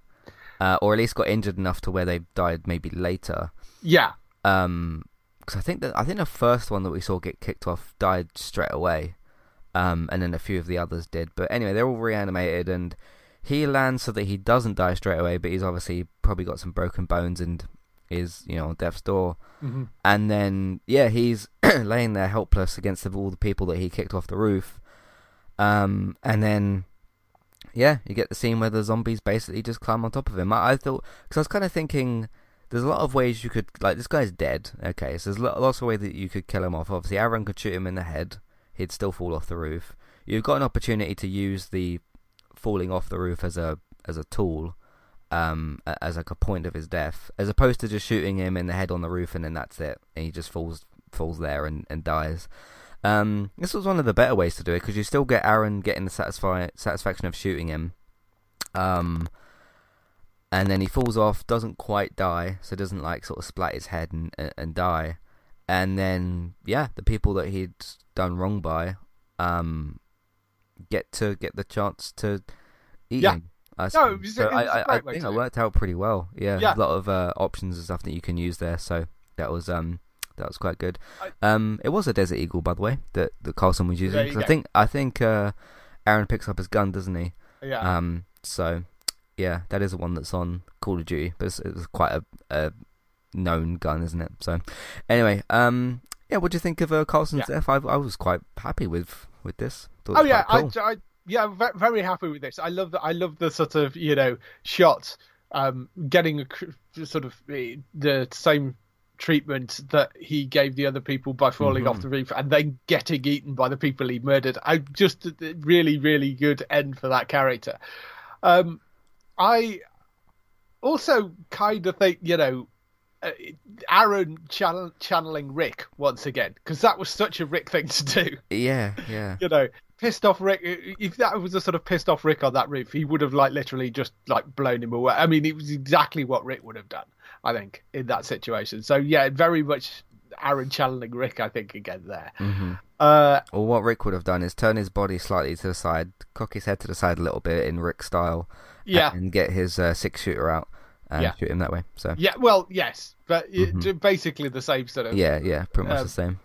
Uh, or at least got injured enough to where they died maybe later. Yeah, Um, because I think that I think the first one that we saw get kicked off died straight away, um, and then a few of the others did. But anyway, they're all reanimated, and he lands so that he doesn't die straight away, but he's obviously probably got some broken bones and is you know on death's door. Mm-hmm. And then yeah, he's [clears throat] laying there helpless against all the people that he kicked off the roof. Um, and then yeah, you get the scene where the zombies basically just climb on top of him. I, I thought because I was kind of thinking there's a lot of ways you could like this guy's dead. Okay, so there's lots of ways that you could kill him off. Obviously, Aaron could shoot him in the head; he'd still fall off the roof. You've got an opportunity to use the falling off the roof as a as a tool, um, as like a point of his death, as opposed to just shooting him in the head on the roof and then that's it, and he just falls falls there and, and dies. Um, this was one of the better ways to do it because you still get Aaron getting the satisfi- satisfaction of shooting him. Um, and then he falls off, doesn't quite die, so doesn't like sort of splat his head and, and, die. And then yeah, the people that he'd done wrong by, um, get to get the chance to eat Yeah. him. I, No, it was- so it was a I, I, I think it. worked out pretty well. Yeah, Yeah. a lot of uh, options and stuff that you can use there. So that was um that was quite good. Um, it was a Desert Eagle, by the way, that that Carlson was using. 'cause I think I think uh, Aaron picks up his gun, doesn't he? Yeah. Um, so yeah, that is the one that's on Call of Duty, but it's, it's quite a, a known gun, isn't it? So anyway, um, yeah, what do you think of uh, Carlson's Yeah. death? I, I was quite happy with with this. Thought Oh yeah, cool. I, I yeah, I'm very happy with this. I love the I love the sort of you know shot, um, getting a sort of eh, the same treatment that he gave the other people by falling Mhm. off the roof and then getting eaten by the people he murdered. I just really really good end for that character. Um, I also kind of think you know. Uh, Aaron channel- channeling Rick once again because that was such a Rick thing to do yeah, [laughs] yeah, you know, pissed off Rick. If that was a sort of pissed off Rick on that roof, he would have like literally just like blown him away. I mean, it was exactly what Rick would have done. I think in that situation. So yeah, very much Aaron channeling Rick. I think again there. hmm Uh, Or what Rick would have done is turn his body slightly to the side, cock his head to the side a little bit in Rick style, yeah, and get his uh, six shooter out and Yeah. shoot him that way. So yeah. Well, yes, but it, Mhm. basically the same sort of yeah, yeah, pretty much Um, the same.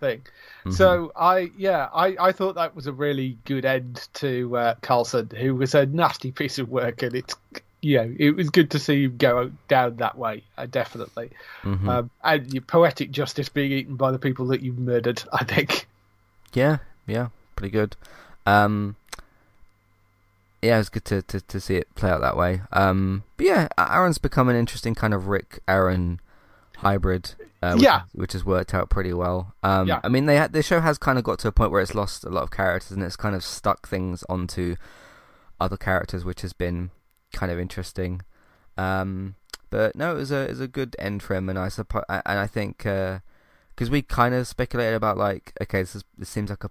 thing. Mhm. So I yeah I, I thought that was a really good end to uh, Carlson, who was a nasty piece of work, and it's you know it was good to see him go down that way. Uh, definitely, Mhm. um, and your poetic justice being eaten by the people that you've murdered. [laughs] I think. Yeah, yeah, pretty good. Um, yeah, it was good to, to, to see it play out that way. Um, but yeah, Aaron's become an interesting kind of Rick Aaron hybrid. Uh, which, Yeah. which has worked out pretty well. Um, Yeah. I mean, they the show has kind of got to a point where it's lost a lot of characters and it's kind of stuck things onto other characters, which has been kind of interesting. Um, but no, it was a it was a good end for him, and I suppose, and I think because we kind of speculated about like, okay, this is, this seems like a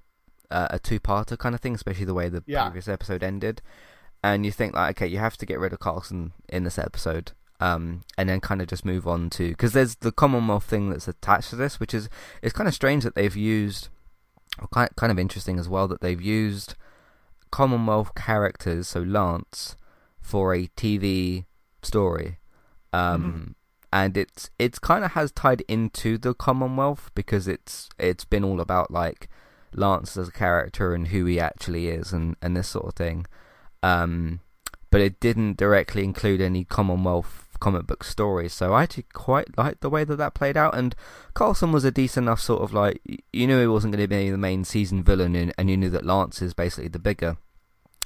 uh, a two parter kind of thing, especially the way the Yeah. previous episode ended, and you think like, okay, you have to get rid of Carlson in this episode. Um, and then kind of just move on to because there's the Commonwealth thing that's attached to this, which is it's kind of strange that they've used, or kind kind of interesting as well that they've used Commonwealth characters, so Lance, for a TV story. Um, and it's it's kind of has tied into the Commonwealth because it's it's been all about like Lance as a character and who he actually is and and this sort of thing. Um, but it didn't directly include any Commonwealth comic book stories, so I actually quite liked the way that that played out. And Carlson was a decent enough sort of like you knew he wasn't going to be the main season villain, and, and you knew that Lance is basically the bigger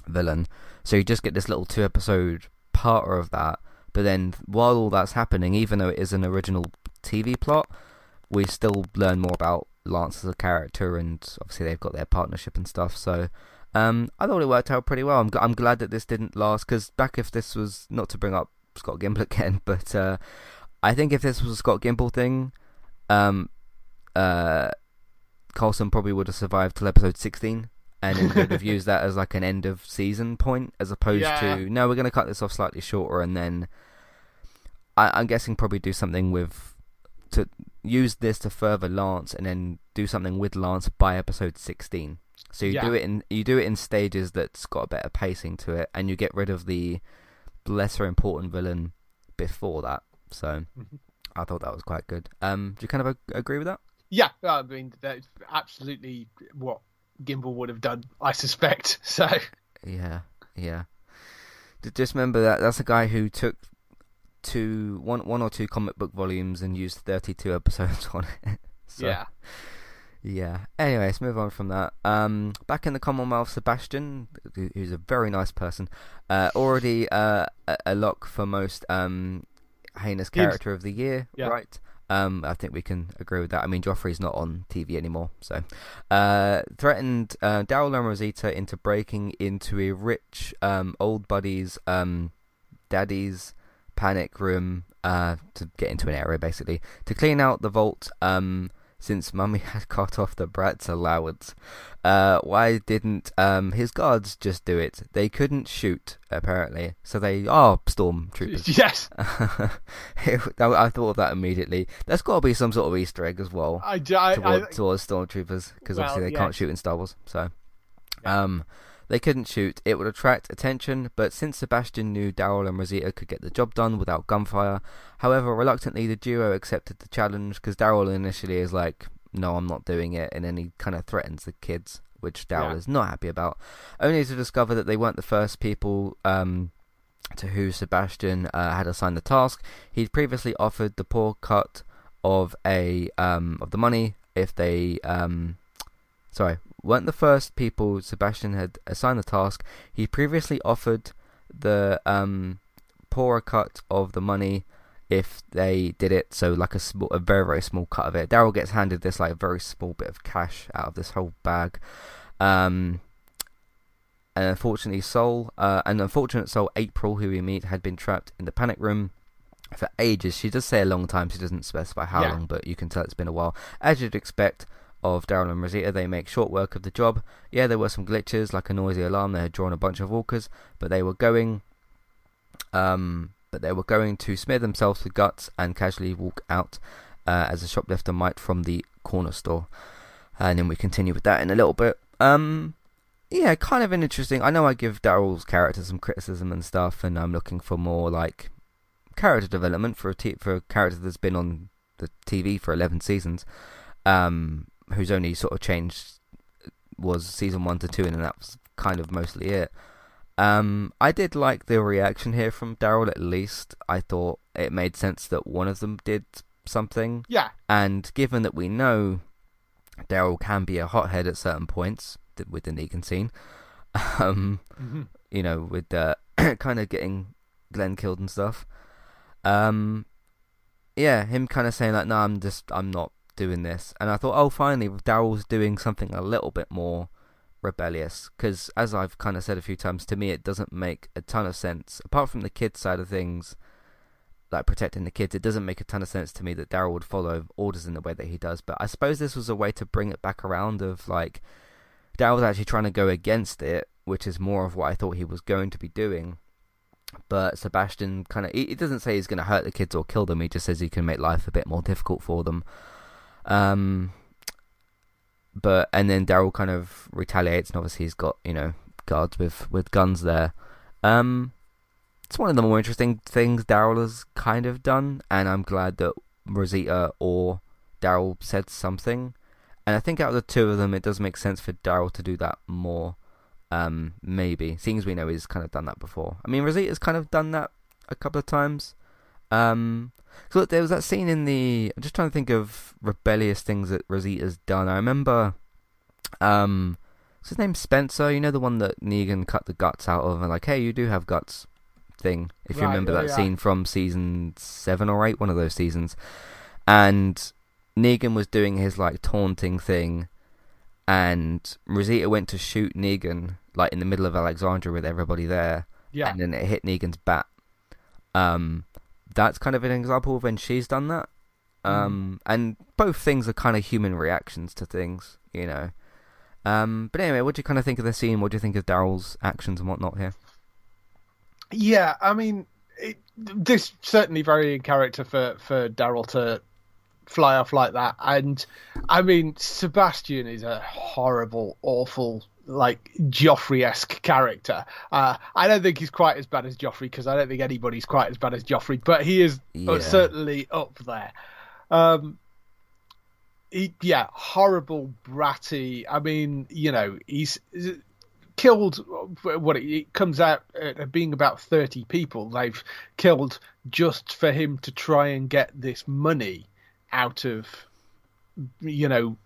villain. So you just get this little two episode part of that. But then while all that's happening, even though it is an original TV plot, we still learn more about Lance as a character, and obviously they've got their partnership and stuff. So um, I thought it worked out pretty well. I'm, g- I'm glad that this didn't last because back if this was not to bring up Scott Gimple [laughs] again, but uh, I think if this was a Scott Gimple thing, um, uh, Carlson probably would have survived till episode 16 and then would have used that as like an end of season point as opposed Yeah. to no, we're going to cut this off slightly shorter and then I, I'm guessing probably do something with to use this to further Lance and then do something with Lance by episode 16. So you Yeah. do it in you do it in stages that's got a better pacing to it, and you get rid of the lesser important villain before that. So Mhm. I thought that was quite good. Um, do you kind of agree with that? Yeah, I mean that's absolutely what Gimple would have done, I suspect. [laughs] So Yeah, yeah. Just remember that that's a guy who took two, one, one or two comic book volumes and used thirty-two episodes [laughs] on it. So, yeah, Yeah. Anyway, let's move on from that. Um, back in the Commonwealth, Sebastian, who's a very nice person, uh, already uh, a, a lock for most um, heinous character of the year, Yeah. right? Um, I think we can agree with that. I mean, Joffrey's not on TV anymore, so uh, threatened uh, Daryl and Rosita into breaking into a rich um, old buddy's um, daddy's panic room uh, to get into an area, basically to clean out the vault. Um, since Mummy [laughs] had cut off the brat's allowance. Uh, why didn't um, his guards just do it? They couldn't shoot, apparently, so they are stormtroopers. [laughs] yes. [laughs] I thought of that immediately. There's got to be some sort of Easter egg as well I, I, toward, I, towards stormtroopers because Well, obviously they yeah. can't shoot in Star Wars. So, Yeah. um, they couldn't shoot. It would attract attention, but since Sebastian knew Daryl and Rosita could get the job done without gunfire, however, reluctantly the duo accepted the challenge because Daryl initially is like, "No, I'm not doing it," and then he kind of threatens the kids, which Daryl Yeah. is not happy about. Only to discover that they weren't the first people. Um, to who Sebastian uh, had assigned the task. He'd previously offered the poor cut of a um, of the money if they um, sorry weren't the first people Sebastian had assigned the task. He previously offered the um, poorer cut of the money if they did it. So like a small, a very very small cut of it. Daryl gets handed this like very small bit of cash out of this whole bag. Um, and unfortunately, Soul, uh, an unfortunate Soul, April, who we meet, had been trapped in the panic room for ages. She does say a long time. She doesn't specify how Yeah. long, but you can tell it's been a while. As you'd expect of Daryl and Rosita, they make short work of the job. Yeah, there were some glitches, like a noisy alarm. They had drawn a bunch of walkers, but they were going, um, but they were going to smear themselves with guts and casually walk out uh, as a shoplifter might from the corner store. And then we continue with that in a little bit. Um, yeah, kind of an interesting. I know I give Daryl's character some criticism and stuff, and I'm looking for more like character development for a t- for a character that's been on the TV for 11 seasons, um, who's only sort of changed was season one to two, and that was kind of mostly it. Um, I did like the reaction here from Daryl. At least I thought it made sense that one of them did something, yeah, and given that we know Daryl can be a hothead at certain points with the Negan scene, [laughs] um, Mhm. you know, with uh, [coughs] kind of getting Glenn killed and stuff. Um, yeah, him kind of saying like, "No, I'm just, I'm not doing this," and I thought, oh, finally, Daryl's doing something a little bit more rebellious. Because as I've kind of said a few times, to me, it doesn't make a ton of sense. Apart from the kids side of things, like protecting the kids, it doesn't make a ton of sense to me that Daryl would follow orders in the way that he does. But I suppose this was a way to bring it back around of like Daryl's actually trying to go against it, which is more of what I thought he was going to be doing. But Sebastian kind of he, he doesn't say he's going to hurt the kids or kill them. He just says he can make life a bit more difficult for them. Um, but and then Daryl kind of retaliates, and obviously he's got you know guards with with guns there. Um, it's one of the more interesting things Daryl has kind of done, and I'm glad that Rosita or Daryl said something. And I think out of the two of them, it does make sense for Daryl to do that more. Um, maybe, seeing as we know he's kind of done that before. I mean, Rosita's kind of done that a couple of times. Um, so there was that scene in the. I'm just trying to think of rebellious things that Rosita's done. I remember, um, what's his name? Spencer. You know the one that Negan cut the guts out of, and like, hey, you do have guts. Thing, if you remember that yeah. scene from season seven or eight, one of those seasons, and Negan was doing his like taunting thing, and Rosita went to shoot Negan like in the middle of Alexandria with everybody there, yeah, and then it hit Negan's bat. Um, that's kind of an example of when she's done that. Um, and both things are kind of human reactions to things, you know. Um, but anyway, what do you kind of think of the scene? What do you think of Daryl's actions and whatnot here? yeah. I mean, it, this certainly very in character for for Daryl to fly off like that. And I mean, Sebastian is a horrible, awful like Joffrey-esque character. Uh, I don't think he's quite as bad as Joffrey because I don't think anybody's quite as bad as Joffrey, but he is Yeah. certainly up there. Um, he, yeah, horrible, bratty. I mean, you know, he's killed. What it comes out at being about thirty people. They've killed just for him to try and get this money out of, you know,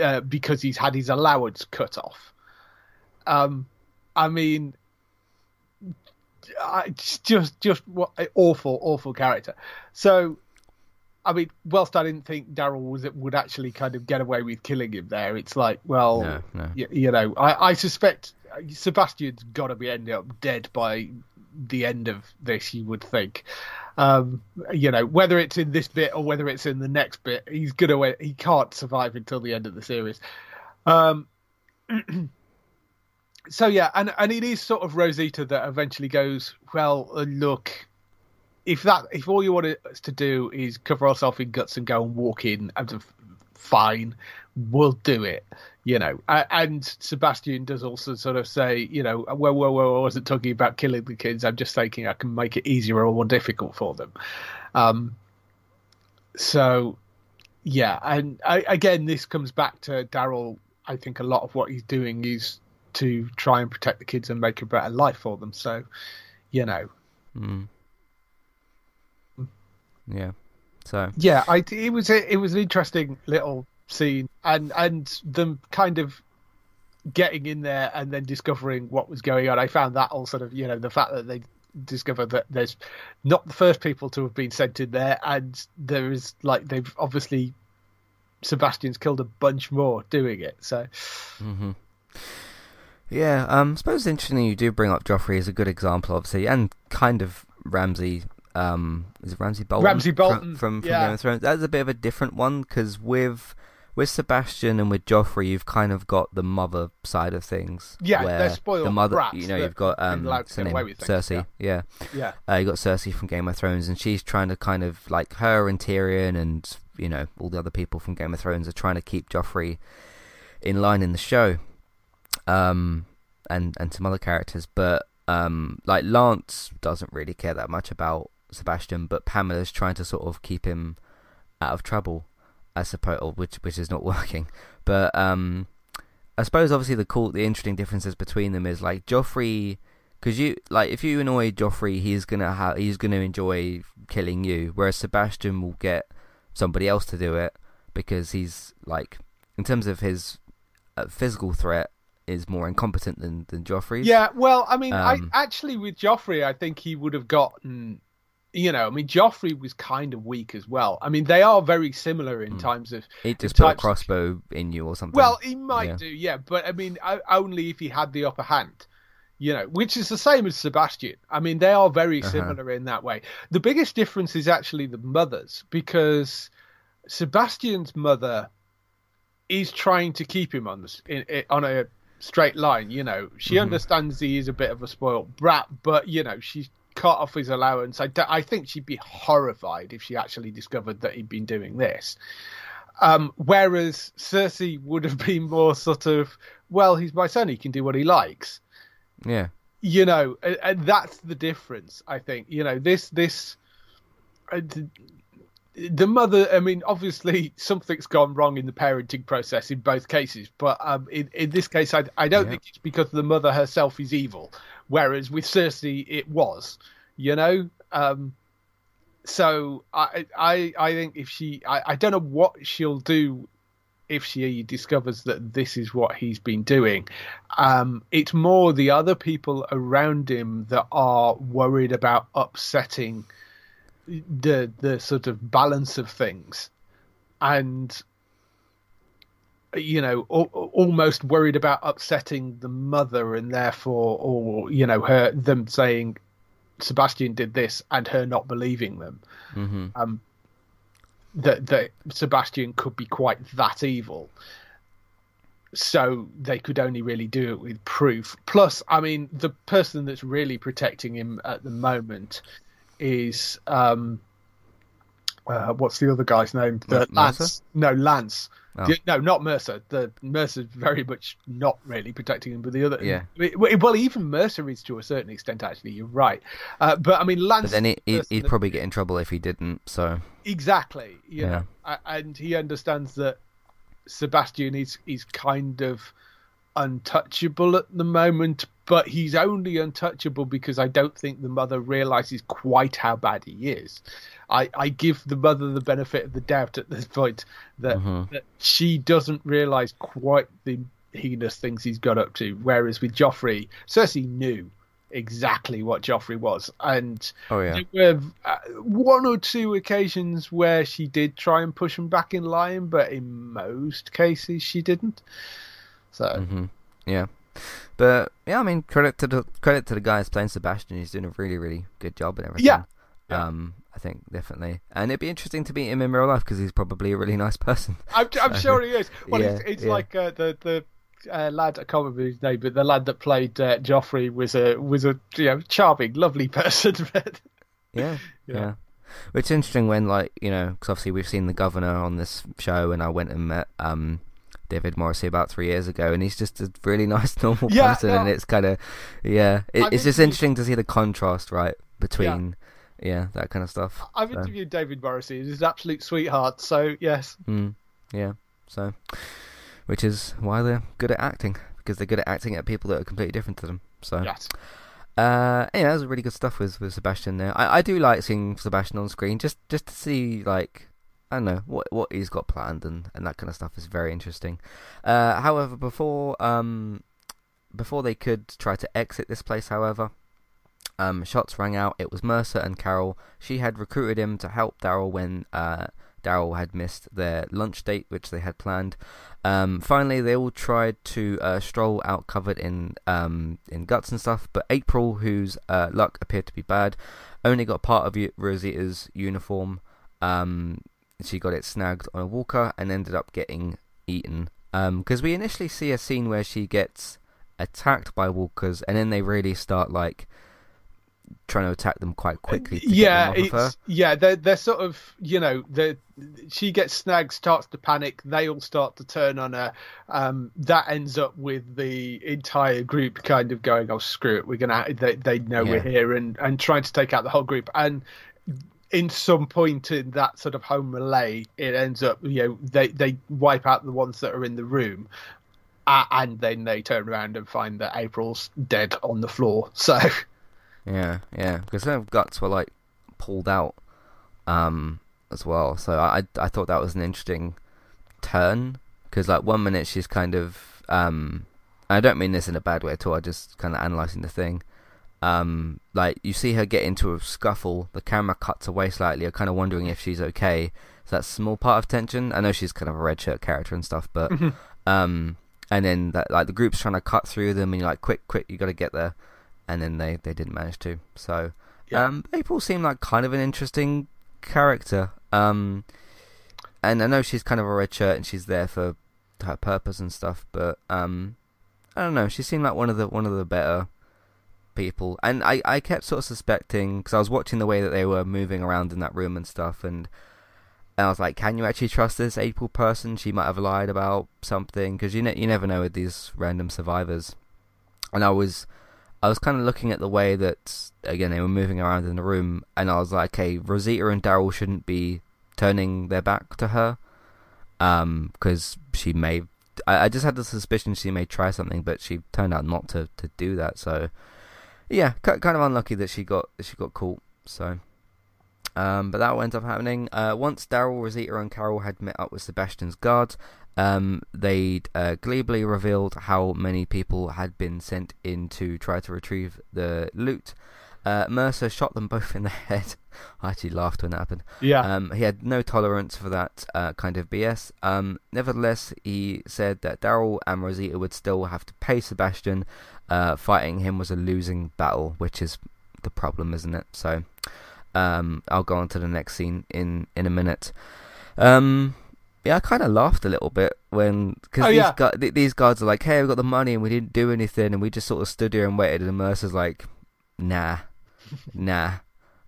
uh, because he's had his allowance cut off. Um, I mean, I, just just what awful, awful character. So, I mean, whilst I didn't think Daryl was would actually kind of get away with killing him there, it's like, well, No, no. y- you know, I, I suspect Sebastian's got to be ending up dead by the end of this. You would think, um, you know, whether it's in this bit or whether it's in the next bit, he's gonna he can't survive until the end of the series. Um, [clears throat] so yeah, and and it is sort of Rosita that eventually goes, well, uh, look, if that if all you want us to do is cover ourselves in guts and go and walk in, and fine, we'll do it. You know, and Sebastian does also sort of say, you know, whoa, whoa, whoa, I wasn't talking about killing the kids. I'm just thinking I can make it easier or more difficult for them. Um, so, yeah, and I, again, this comes back to Daryl. I think a lot of what he's doing is to try and protect the kids and make a better life for them. So, you know, Mm. Yeah. So yeah, I it was a, it was an interesting little scene, and and them kind of getting in there and then discovering what was going on. I found that all sort of you know the fact that they discovered that there's not the first people to have been sent in there, and there is like they've obviously Sebastian's killed a bunch more doing it. So hmm Yeah, um, I suppose it's interesting you do bring up Joffrey as a good example, obviously, and kind of Ramsay. Um, is it Ramsay Bolton? Ramsay From- Bolton, from, from, yeah. Game of Thrones. That's a bit of a different one because with with Sebastian and with Joffrey, you've kind of got the mother side of things. Yeah, where they're spoiled The mother, brats you know, you've got um, what's her name? Cersei. Yeah, yeah, uh, you got Cersei from Game of Thrones, and she's trying to kind of like her and Tyrion and you know all the other people from Game of Thrones are trying to keep Joffrey in line in the show, um, and and some other characters, but um, like Lance doesn't really care that much about Sebastian, but Pamela's trying to sort of keep him out of trouble, I suppose, which which is not [laughs] working, but um. I suppose obviously the cool, the interesting differences between them is like Joffrey, because you like if you annoy Joffrey, he's gonna ha- he's gonna enjoy killing you, whereas Sebastian will get somebody else to do it because he's like in terms of his uh, physical threat is more incompetent than than Joffrey's. Yeah, well, I mean, Um, I actually with Joffrey, I think he would have gotten. You know, I mean, Joffrey was kind of weak as well. I mean, they are very similar in times of. he'd just put a crossbow in you or something. Well, he might Yeah. do, yeah, but I mean, only if he had the upper hand. You know, which is the same as Sebastian. I mean, they are very Uh-huh. similar in that way. The biggest difference is actually the mothers, because Sebastian's mother is trying to keep him on in, in, on a straight line. You know, she Mm-hmm. understands he is a bit of a spoiled brat, but you know, she's cut off his allowance. I, d- I think she'd be horrified if she actually discovered that he'd been doing this. Um, whereas Cersei would have been more sort of, well, he's my son; he can do what he likes yeah, you know and, and that's the difference i think you know this this uh, the, the mother i mean obviously something's gone wrong in the parenting process in both cases but um in, in this case i, I don't Yeah. think it's because the mother herself is evil whereas with cersei it was you know um so i i i think if she i, I don't know what she'll do if she discovers that this is what he's been doing. Um, it's more the other people around him that are worried about upsetting the the sort of balance of things, and you know, al- almost worried about upsetting the mother, and therefore, or you know, her them saying Sebastian did this and her not believing them hmm um, that that Sebastian could be quite that evil. So they could only really do it with proof. Plus, I mean, the person that's really protecting him at the moment is um, uh, what's the other guy's name? The Mercer? Lance. No, Lance. Oh. Yeah, No, not Mercer. The Mercer's very much not really protecting him, but the other. Yeah. Well, even Mercer is to a certain extent. Actually, you're right. Uh, but I mean, Lance. But then he, he, person he'd that- probably get in trouble if he didn't. So Exactly. You Yeah. know, and he understands that Sebastian is is kind of untouchable at the moment, but he's only untouchable because I don't think the mother realizes quite how bad he is. I, I give the mother the benefit of the doubt at this point that, Mm-hmm. that she doesn't realize quite the heinous things he's got up to. Whereas with Joffrey, Cersei knew exactly what Joffrey was, and oh yeah, there were uh, one or two occasions where she did try and push him back in line, but in most cases she didn't. So hmm yeah. But yeah, I mean credit to the credit to the guy who's playing Sebastian. He's doing a really really good job and everything. Yeah. Yeah. Um, I think definitely, and it'd be interesting to meet him in real life because he's probably a really nice [laughs] person. I'm, I'm sure he is. Well, it's, yeah, it's yeah. like uh, the the. Uh, lad, I can't remember his name, but the lad that played uh, Joffrey was a was a you know charming, lovely [laughs] person. [laughs] Yeah, Yeah. yeah. Which is interesting when, like, you know, because obviously we've seen the governor on this show, and I went and met um, David Morrissey about three years ago, and he's just a really [laughs] nice, normal Yeah, person, no. and it's kind of, yeah, it, it's just interesting to see the contrast, right, between, yeah, that kind of stuff. I've So, interviewed David Morrissey; he's an absolute sweetheart. So yes, mm, yeah, so, which is why they're good at acting because they're good at acting at people that are completely different to them. So, yes, Uh, yeah, that was really good stuff with, with Sebastian there. I, I do like seeing Sebastian on screen just just to see like I don't know what what he's got planned and, and that kind of stuff is very interesting. Uh, however, before um before they could try to exit this place, however, um, shots rang out. It was Mercer and Carol. She had recruited him to help Daryl when uh, Daryl had missed their lunch date, which they had planned. Um, finally, they all tried to uh, stroll out covered in um, in guts and stuff, but April, whose uh, luck appeared to be bad, only got part of Rosita's uniform. Um, she got it snagged on a walker and ended up getting eaten. Because we initially see a scene where she gets attacked by walkers, and then they really start like trying to attack them quite quickly. To yeah, get them off of her. it's yeah. They're they're sort of you know they she gets snagged, starts to panic. They all start to turn on her. Um, that ends up with the entire group kind of going, "Oh screw it, we're gonna." They they know we're here and and trying to take out the whole group. And in some point in that sort of home relay, it ends up you know they they wipe out the ones that are in the room. Uh, and then they turn around and find that April's dead on the floor. [laughs] So, Yeah, yeah, because her guts were like pulled out um, as well. So I I thought that was an interesting turn because like one minute she's kind of um, I don't mean this in a bad way at all. I just kind of analyzing the thing. Um, like you see her get into a scuffle, the camera cuts away slightly. You're kind of wondering if she's okay. So that's a small part of tension. I know she's kind of a red shirt character and stuff, but [laughs] um, and then that like the group's trying to cut through them, and you're like, quick, quick, you got to get there, and then they they didn't manage to. So Yeah. um, April seemed like kind of an interesting character. Um, and I know she's kind of a red shirt and she's there for her purpose and stuff, but um, I don't know. She seemed like one of the one of the better people, and I I kept sort of suspecting because I was watching the way that they were moving around in that room and stuff, and. And I was like, "Can you actually trust this April person? She might have lied about something because you ne- you never know with these random survivors." And I was, I was kind of looking at the way that again they were moving around in the room, and I was like, "Okay, Rosita and Daryl shouldn't be turning their back to her, um, because she may." I, I just had the suspicion she may try something, but she turned out not to, to do that. So, yeah, kind of unlucky that she got she got caught. So, um, but that ends up happening. Uh, once Daryl, Rosita, and Carol had met up with Sebastian's guards, um, they'd uh, gleefully revealed how many people had been sent in to try to retrieve the loot. Uh, Mercer shot them both in the [laughs] head. I actually laughed when that happened. yeah. Um, he had no tolerance for that uh, kind of BS. Um, nevertheless, he said that Daryl and Rosita would still have to pay Sebastian. Uh, fighting him was a losing battle, which is the problem, isn't it? So, um, I'll go on to the next scene in in a minute. Um, yeah, I kind of laughed a little bit when because Oh, these yeah. gu- th- these guards are like, "Hey, we got the money and we didn't do anything, and we just sort of stood here and waited." And Mercer's like, "Nah, [laughs] nah."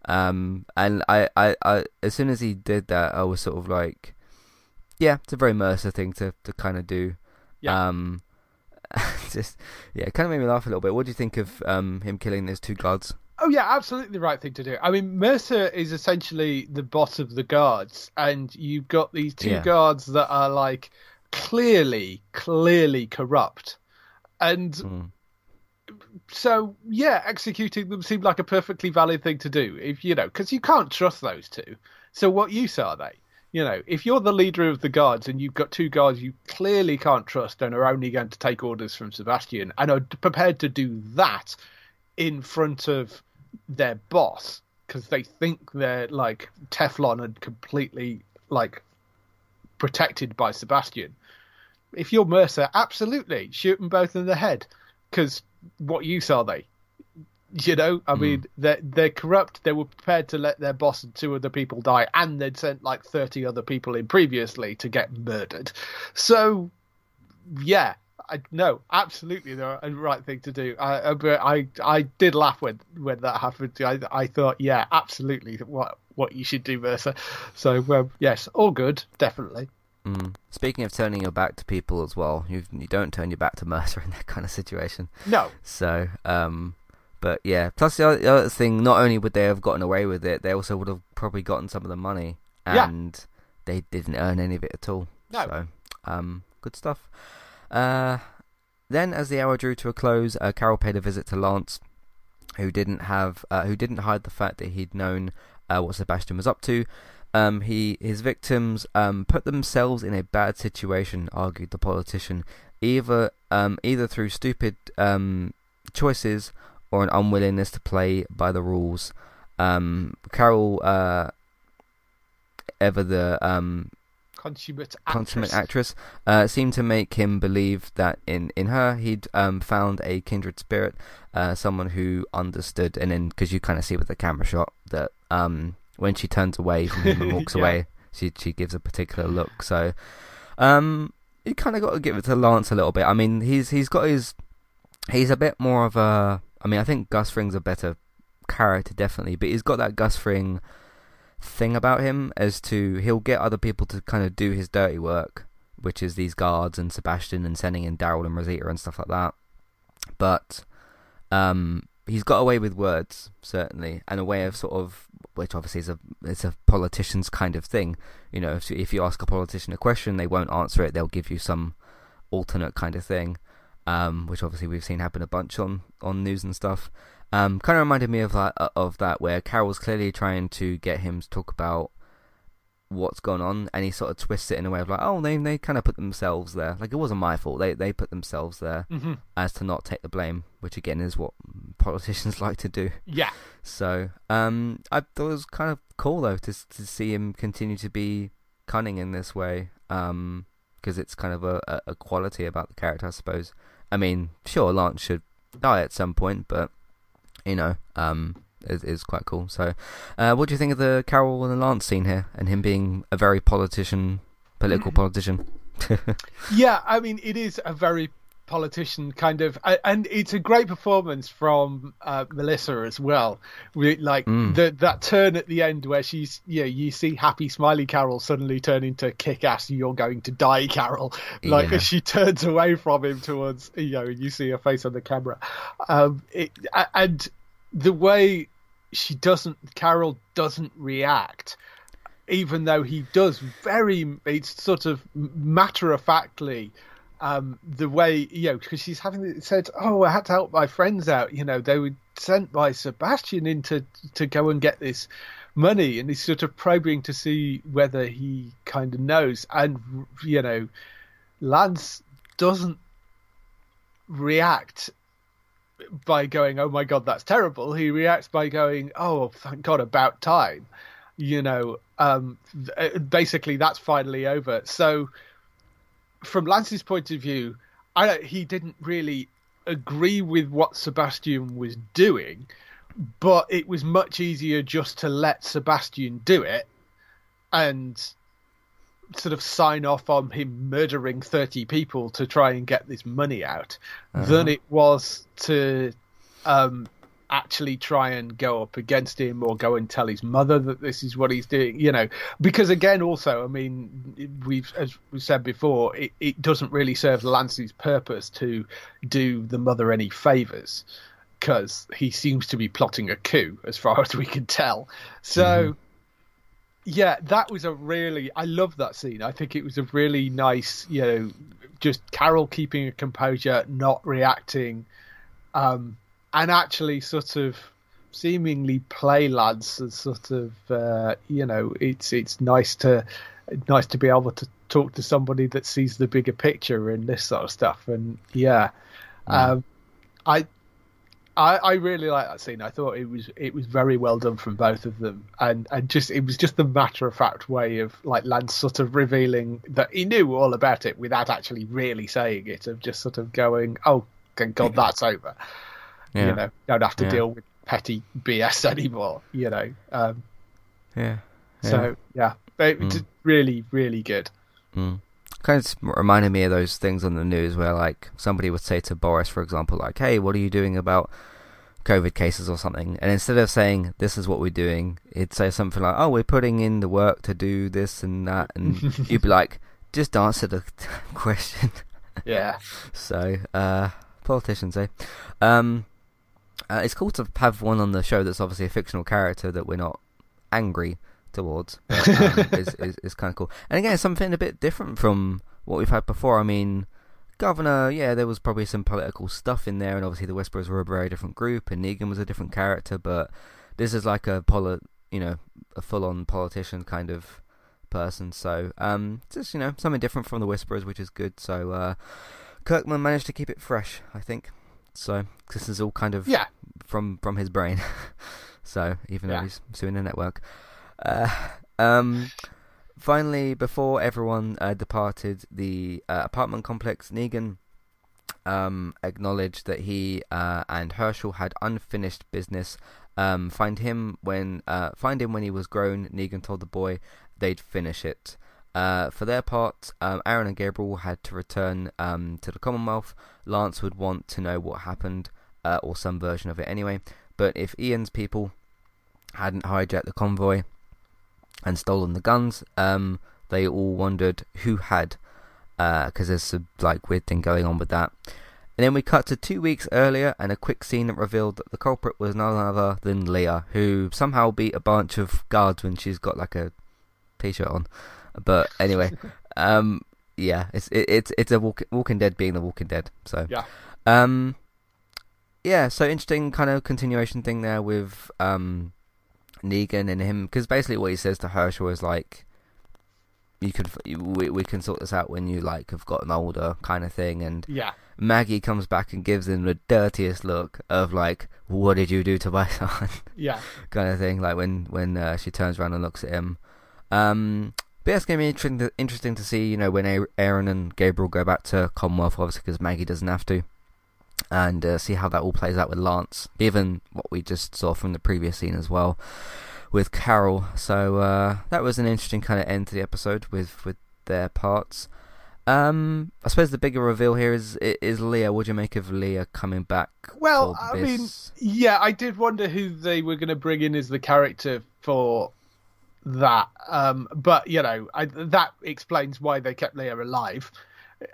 Um, and I, I, I, as soon as he did that, I was sort of like, yeah, it's a very Mercer thing to to kind of do. Yeah. Um, [laughs] just yeah, it kind of made me laugh a little bit. What do you think of um him killing those two guards? Oh yeah, absolutely the right thing to do. I mean, Mercer is essentially the boss of the guards, and you've got these two Yeah. guards that are like clearly, clearly corrupt, and Mm. So yeah, executing them seemed like a perfectly valid thing to do. If you know, because you can't trust those two. So what use are they? You know, if you're the leader of the guards and you've got two guards you clearly can't trust and are only going to take orders from Sebastian and are prepared to do that in front of their boss because they think they're like Teflon and completely like protected by Sebastian. If you're Mercer, absolutely shoot them both in the head because what use are they? You know, I hmm. mean, they're they're corrupt. They were prepared to let their boss and two other people die, and they'd sent like thirty other people in previously to get murdered. So, yeah, I no, absolutely the uh, right thing to do. I I- but I I did laugh when when that happened. I I thought, yeah, absolutely what what you should do, Mercer. So um, yes, all good, definitely. Mm. Speaking of turning your back to people as well, you you don't turn your back to Mercer [laughs] in that kind of situation. No, So, um, but yeah. Plus the other, the other thing, not only would they have gotten away with it, they also would have probably gotten some of the money, Yeah. and they didn't earn any of it at all. No. So, um, good stuff. Uh, then as the hour drew to a close, uh, Carol paid a visit to Lance, who didn't have, uh, who didn't hide the fact that he'd known uh, what Sebastian was up to. Um, he his victims um, put themselves in a bad situation, argued the politician, either um, either through stupid um, choices or an unwillingness to play by the rules. Um, Carol, uh, ever the um, consummate consummate actress. actress, uh, seemed to make him believe that in, in her he'd um, found a kindred spirit, uh, someone who understood. And then, because you kind of see with the camera shot that um, when she turns away from him and [laughs] walks Yeah. away, she she gives a particular look. So, um, you kind of got to give it to Lance a little bit. I mean, he's he's got his he's a bit more of a. I mean, I think Gus Fring's a better character, definitely, but he's got that Gus Fring thing about him as to he'll get other people to kind of do his dirty work, which is these guards and Sebastian and sending in Daryl and Rosita and stuff like that. But um, he's got away with words certainly, and a way of sort of which obviously is a it's a politician's kind of thing. You know, if, if you ask a politician a question, they won't answer it. They'll give you some alternate kind of thing, um, which obviously we've seen happen a bunch on on news and stuff. Um, kind of reminded me of that of that where Carol's clearly trying to get him to talk about what's going on, and he sort of twists it in a way of like, oh, they they kind of put themselves there. Like it wasn't my fault. They they put themselves there hmm as to not take the blame, which again is what [laughs] politicians [laughs] like to do. Yeah, So, um, I thought it was kind of cool though to to see him continue to be cunning in this way, um, because it's kind of a, a, a quality about the character, I suppose. I mean, sure, Lance should die at some point, but you know, um, is is quite cool. So, uh, what do you think of the Carol and the Lance scene here, and him being a very politician, political politician? [laughs] yeah. I mean, it is a very politician kind of, and it's a great performance from uh, Melissa as well. We, like Mm. the, that turn at the end where she's, yeah, you see happy, smiley Carol suddenly turn into kick-ass, you're going to die, Carol. Like Yeah. as she turns away from him towards, you know, you see her face on the camera. Um, it, and the way she doesn't, Carol doesn't react even though he does very it's sort of matter of factly um the way you know because she's having said oh i had to help my friends out you know they were sent by sebastian in to to go and get this money and he's sort of probing to see whether he kind of knows and you know lance doesn't react by going oh my god that's terrible. He reacts by going oh thank god about time you know um basically that's finally over. So from lance's point of view i he didn't really agree with what sebastian was doing but it was much easier just to let sebastian do it and sort of sign off on him murdering 30 people to try and get this money out than it was to um actually try and go up against him or go and tell his mother that this is what he's doing you know. Because again also i mean we've as we said before it, it doesn't really serve lance's purpose to do the mother any favors because he seems to be plotting a coup as far [laughs] as we can tell. So mm-hmm. Yeah that was a really i love that scene i think it was a really nice you know just carol keeping a composure not reacting um and actually sort of seemingly play lads as sort of uh, you know it's it's nice to nice to be able to talk to somebody that sees the bigger picture and this sort of stuff and yeah, yeah. Um, I, I I really like that scene I thought it was it was very well done from both of them and and just it was just the matter of fact way of like Lance sort of revealing that he knew all about it without actually really saying it of just sort of going oh thank god that's over yeah. You know, don't have to yeah. deal with petty BS [laughs] anymore. You know. Um, yeah. yeah. So yeah, it, mm. really, really good. Mm. Kind of reminded me of those things on the news where, like, somebody would say to Boris, for example, like, "Hey, what are you doing about?" COVID cases or something, and instead of saying this is what we're doing, it'd say something like, "Oh, we're putting in the work to do this and that," and [laughs] you'd be like, "Just answer the [laughs] question." Yeah. [laughs] so, uh, politicians, eh? Um, uh, it's cool to have one on the show that's obviously a fictional character that we're not angry towards. But, um, [laughs] is, is, is kind of cool. And again, something a bit different from what we've had before. I mean, Governor, yeah, there was probably some political stuff in there, and obviously the Whisperers were a very different group, and Negan was a different character. But this is like a poli- you know, a full-on politician kind of person. So, um, just you know, something different from the Whisperers, which is good. So, uh, Kirkman managed to keep it fresh, I think. So this is all kind of yeah. from from his brain. [laughs] so even yeah. though he's suing the network. Uh, um, finally, before everyone uh, departed the uh, apartment complex, Negan um, acknowledged that he uh, and Hershel had unfinished business. Um, find him when uh, find him when he was grown. Negan told the boy they'd finish it. Uh, for their part, um, Aaron and Gabriel had to return um, to the Commonwealth. Lance would want to know what happened, uh, or some version of it anyway. But if Ian's people hadn't hijacked the convoy and stolen the guns, um, they all wondered who had, because uh, there's some like weird thing going on with that. And then we cut to two weeks earlier, and a quick scene that revealed that the culprit was none other than Leah, who somehow beat a bunch of guards when she's got like a t-shirt on. But anyway, [laughs] um, yeah, it's it, it's it's a walk, Walking Dead being the Walking Dead. So yeah, um, yeah. So interesting kind of continuation thing there with um, Negan and him because basically what he says to Hershel is like, you can we we can sort this out when you like have gotten older kind of thing and yeah. Maggie comes back and gives him the dirtiest look of like, "What did you do to my [laughs] son?" Yeah, kind of thing. Like when when uh, she turns around and looks at him. Um, but yeah, it's going to be interesting to, interesting to see, you know, when Aaron and Gabriel go back to Commonwealth, obviously, because Maggie doesn't have to. And uh, see how that all plays out with Lance, given what we just saw from the previous scene as well with Carol. So uh, that was an interesting kind of end to the episode with, with their parts. Um, I suppose the bigger reveal here is is Leah. What do you make of Leah coming back? Well, I mean, yeah, I did wonder who they were going to bring in as the character for that. Um, but you know, I, that explains why they kept Leah alive.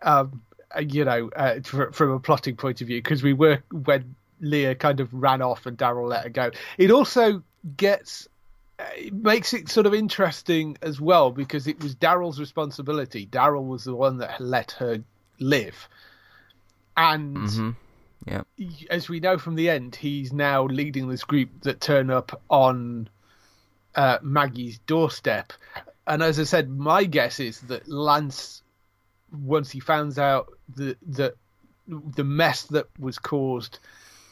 Um, you know, uh, from a plotting point of view, because we were when Leah kind of ran off and Daryl let her go. It also gets uh, it makes it sort of interesting as well because it was Daryl's responsibility. Daryl was the one that let her live, and mm-hmm. yeah, as we know from the end, he's now leading this group that turn up on uh, Maggie's doorstep. And as I said, my guess is that Lance, once he finds out the the the mess that was caused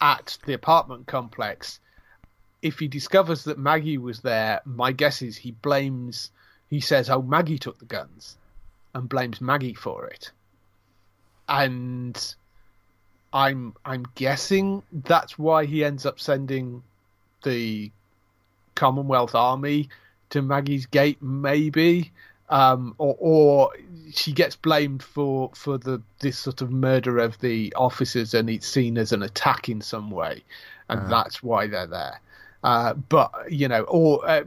at the apartment complex, if he discovers that Maggie was there, my guess is he blames. He says, "Oh, Maggie took the guns," and blames Maggie for it. And I'm I'm guessing that's why he ends up sending the Commonwealth Army to Maggie's gate, maybe, um, or, or she gets blamed for for the this sort of murder of the officers, and it's seen as an attack in some way. and uh. that's why they're there. Uh, but you know, or uh,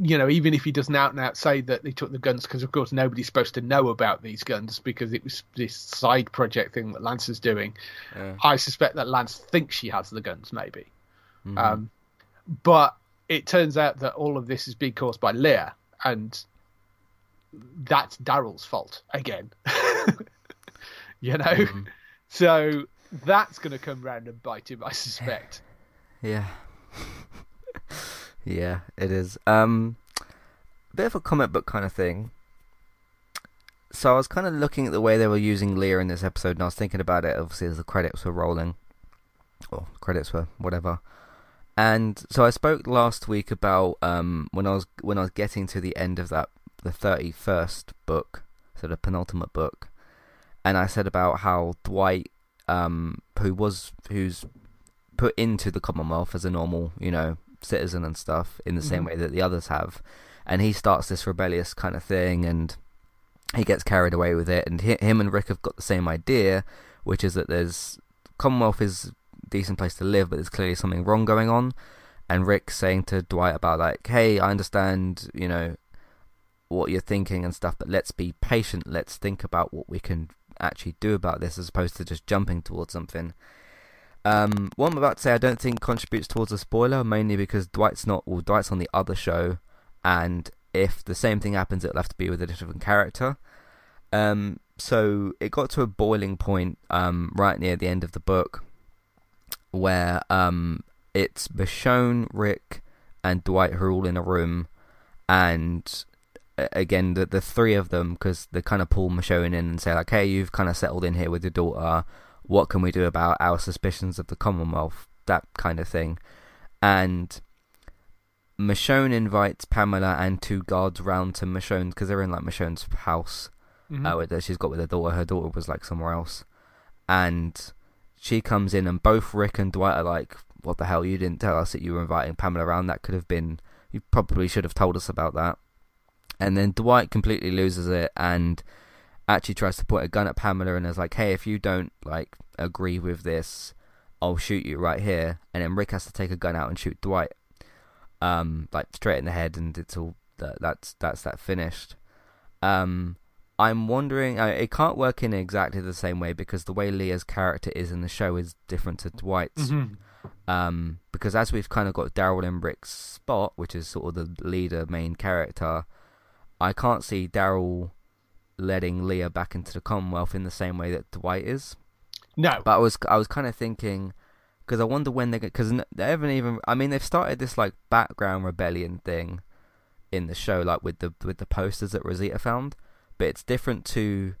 you know, even if he doesn't out and out say that they took the guns, because of course nobody's supposed to know about these guns because it was this side project thing that Lance is doing. Yeah. I suspect that Lance thinks she has the guns, maybe. Mm-hmm. Um, but it turns out that all of this is being caused by Leah, and that's Daryl's fault again. [laughs] you know, mm-hmm. so that's going to come round and bite him, I suspect. [laughs] Yeah. [laughs] yeah, it is. Um, bit of a comic book kind of thing. So I was kind of looking at the way they were using Leah in this episode, and I was thinking about it. Obviously, as the credits were rolling, or credits were whatever. And so I spoke last week about um, when I was when I was getting to the end of that the thirty first book, so the penultimate book, and I said about how Dwight, um, who was who's put into the Commonwealth as a normal, you know, citizen and stuff in the mm-hmm. same way that the others have. And he starts this rebellious kind of thing and he gets carried away with it. And he, him and Rick have got the same idea, which is that there's Commonwealth is a decent place to live, but there's clearly something wrong going on. And Rick saying to Dwight about like, hey, I understand, you know, what you're thinking and stuff, but let's be patient. Let's think about what we can actually do about this as opposed to just jumping towards something. Um, what I'm about to say, I don't think contributes towards a spoiler, mainly because Dwight's not, well, Dwight's on the other show, and if the same thing happens, it'll have to be with a different character. Um, so it got to a boiling point um, right near the end of the book, where um, it's Michonne, Rick, and Dwight who are all in a room, and again the the three of them because they kind of pull Michonne in and say like, "Hey, you've kind of settled in here with your daughter what can we do about our suspicions of the Commonwealth, that kind of thing. And Michonne invites Pamela and two guards round to Michonne because they're in like Michonne's house mm-hmm. uh, that she's got with her daughter. Her daughter was like somewhere else, and she comes in, and both Rick and Dwight are like, "What the hell? You didn't tell us that you were inviting Pamela around. That could have been. You probably should have told us about that." And then Dwight completely loses it and actually tries to point a gun at Pamela and is like, "Hey, if you don't like agree with this, I'll shoot you right here." And then Rick has to take a gun out and shoot Dwight, um, like straight in the head, and it's all that, that's that's that finished. Um, I'm wondering, uh, it can't work in exactly the same way because the way Leah's character is in the show is different to Dwight's. Mm-hmm. Um, because as we've kind of got Daryl in Rick's spot, which is sort of the leader main character, I can't see Daryl letting Leah back into the Commonwealth in the same way that Dwight is. No, but I was I was kind of thinking because I wonder when they're because they haven't even. I mean, they've started this like background rebellion thing in the show, like with the with the posters that Rosita found, but it's different to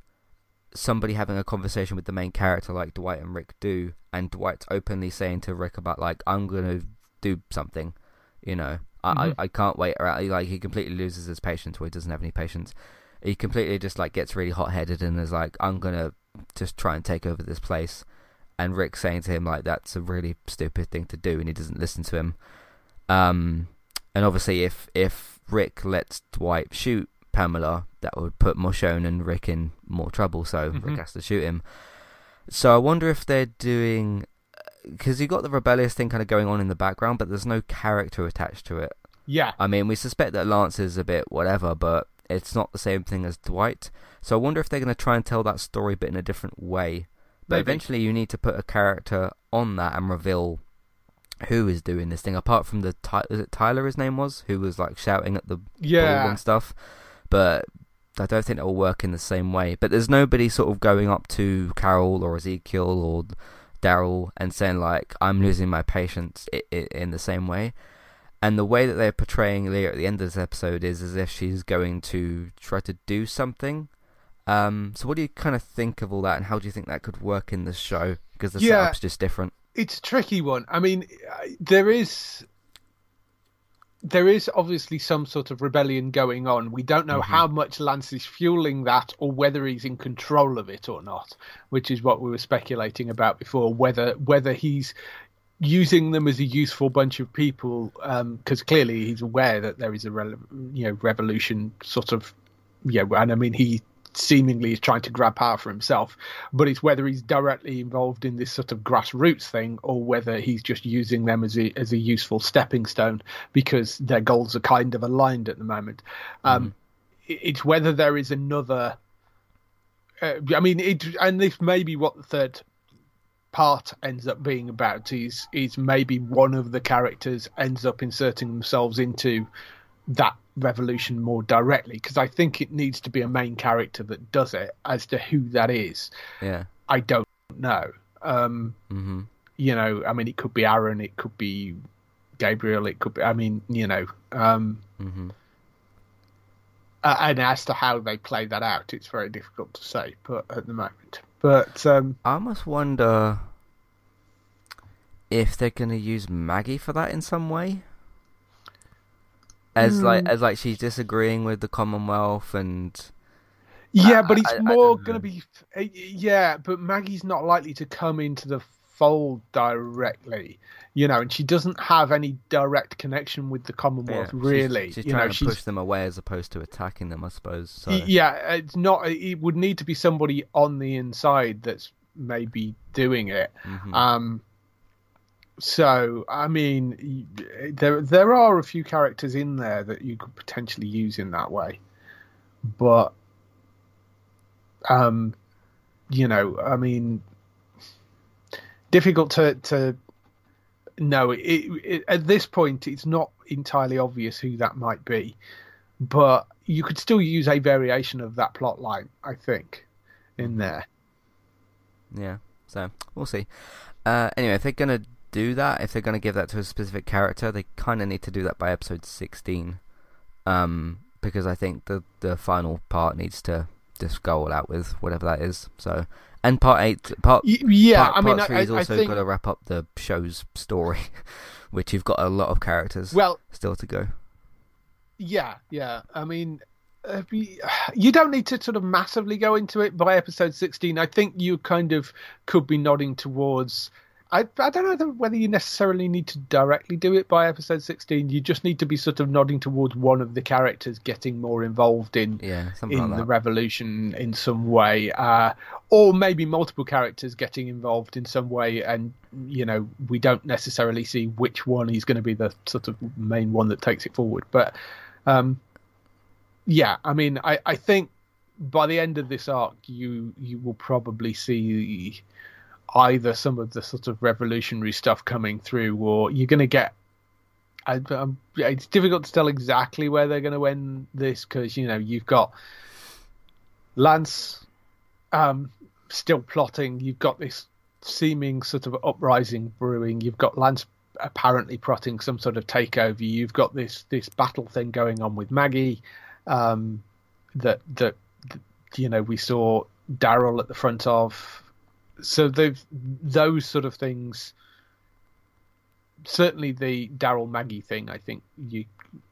somebody having a conversation with the main character like Dwight and Rick do, and Dwight's openly saying to Rick about like I'm gonna do something, you know. Mm-hmm. I, I can't wait. Like he completely loses his patience, where he doesn't have any patience he completely just like gets really hot headed and is like, I'm gonna just try and take over this place. And Rick saying to him like that's a really stupid thing to do, and he doesn't listen to him. Um, and obviously, if if Rick lets Dwight shoot Pamela, that would put Michonne and Rick in more trouble. So mm-hmm. Rick has to shoot him. So I wonder if they're doing because you got the rebellious thing kind of going on in the background, but there's no character attached to it. Yeah. I mean, we suspect that Lance is a bit whatever, but it's not the same thing as Dwight. So I wonder if they're going to try and tell that story but in a different way. But Maybe. eventually you need to put a character on that and reveal who is doing this thing apart from the is it Tyler his name was who was like shouting at the yeah. and stuff. But I don't think it will work in the same way. But there's nobody sort of going up to Carol or Ezekiel or Daryl and saying like I'm losing my patience in the same way. And the way that they're portraying Leah at the end of this episode is as if she's going to try to do something. Um, so, what do you kind of think of all that, and how do you think that could work in the show? Because the yeah, setup's just different. It's a tricky one. I mean, there is there is obviously some sort of rebellion going on. We don't know mm-hmm. how much Lance is fueling that or whether he's in control of it or not, which is what we were speculating about before. Whether whether he's using them as a useful bunch of people because um, clearly he's aware that there is a re- you know revolution sort of yeah and I mean he seemingly is trying to grab power for himself, but it's whether he's directly involved in this sort of grassroots thing or whether he's just using them as a as a useful stepping stone because their goals are kind of aligned at the moment. Um, It's whether there is another. Uh, I mean, it, and this may be what the third part ends up being about is is maybe one of the characters ends up inserting themselves into that revolution more directly because I think it needs to be a main character that does it. As to who that is, Yeah. I don't know. Um, hmm you know, I mean, it could be Aaron, it could be Gabriel, it could be. I mean, you know, um, hmm uh, and as to how they play that out, it's very difficult to say. But at the moment, but um, I almost wonder if they're gonna use Maggie for that in some way. As like Hmm. as like she's disagreeing with the Commonwealth and Yeah, I- but it's I- I more going to be. uh, Yeah, but Maggie's not likely to come into the fold directly, you know, and she doesn't have any direct connection with the Commonwealth, yeah, she's- really. she's, you trying know, to she's. push them away as opposed to attacking them, I suppose. So Yeah, it's not. It would need to be somebody on the inside that's maybe doing it. Mhm. Um, so I mean, there there are a few characters in there that you could potentially use in that way, but um, you know, I mean, difficult to to know. It, it, at this point, it's not entirely obvious who that might be, but you could still use a variation of that plot line, I think, in there. Yeah, so we'll see. Uh, anyway, if they're gonna do that, if they're gonna give that to a specific character, they kind of need to do that by episode sixteen, um, because I think the the final part needs to just go all out with whatever that is. So, and part eight, part Yeah, part, I mean, part three I, has I also think got to wrap up the show's story, [laughs] which you've got a lot of characters well, still to go. Yeah, yeah. I mean, uh, [sighs] you don't need to sort of massively go into it by episode 16. I think you kind of could be nodding towards. I, I don't know whether you necessarily need to directly do it by episode 16. You just need to be sort of nodding towards one of the characters getting more involved in Yeah, in like the that. revolution in some way, uh, or maybe multiple characters getting involved in some way, and you know we don't necessarily see which one is going to be the sort of main one that takes it forward. But um, yeah, I mean, I, I think by the end of this arc, you you will probably see either some of the sort of revolutionary stuff coming through, or you're going to get I, um, it's difficult to tell exactly where they're going to end this because you know you've got Lance um, still plotting. You've got this seeming sort of uprising brewing. You've got Lance apparently plotting some sort of takeover. You've got this this battle thing going on with Maggie. Um, that that that, you know we saw Daryl at the front of. So they've those sort of things certainly the Daryl Maggie thing. I think you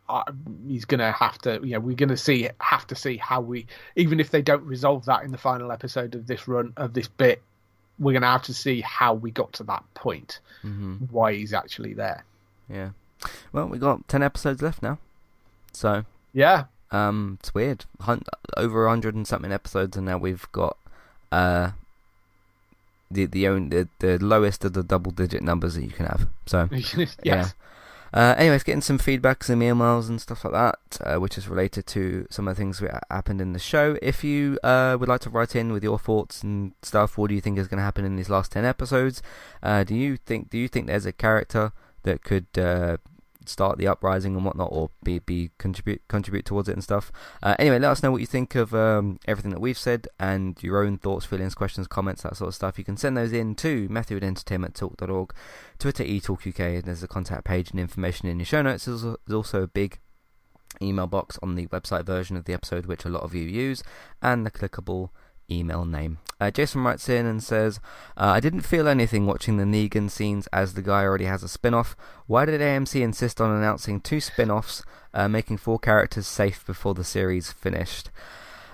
uh, he's going to have to. You know, we're going to see have to see how we even if they don't resolve that in the final episode of this run of this bit, we're going to have to see how we got to that point, hmm why he's actually there. Yeah. Well, we got ten episodes left now, so Yeah, Um, it's weird. Hun- over a hundred and something episodes, and now we've got uh the the own the, the lowest of the double digit numbers that you can have. So [laughs] yes. yeah. Uh, anyways, getting some feedback, some emails and stuff like that, uh, which is related to some of the things that happened in the show. If you uh, would like to write in with your thoughts and stuff, what do you think is going to happen in these last ten episodes? Uh, do you think do you think there's a character that could uh, start the uprising and whatnot, or be be contribute contribute towards it and stuff? Uh, anyway, let us know what you think of um, everything that we've said and your own thoughts, feelings, questions, comments, that sort of stuff. You can send those in to Matthew at entertainmenttalk.org, Twitter eTalkUK, there's a contact page and information in your show notes. There's also a big email box on the website version of the episode, which a lot of you use, and the clickable email name. Uh, Jason writes in and says, uh, I didn't feel anything watching the Negan scenes as the guy already has a spin off. Why did AMC insist on announcing two spin offs, uh, making four characters safe before the series finished?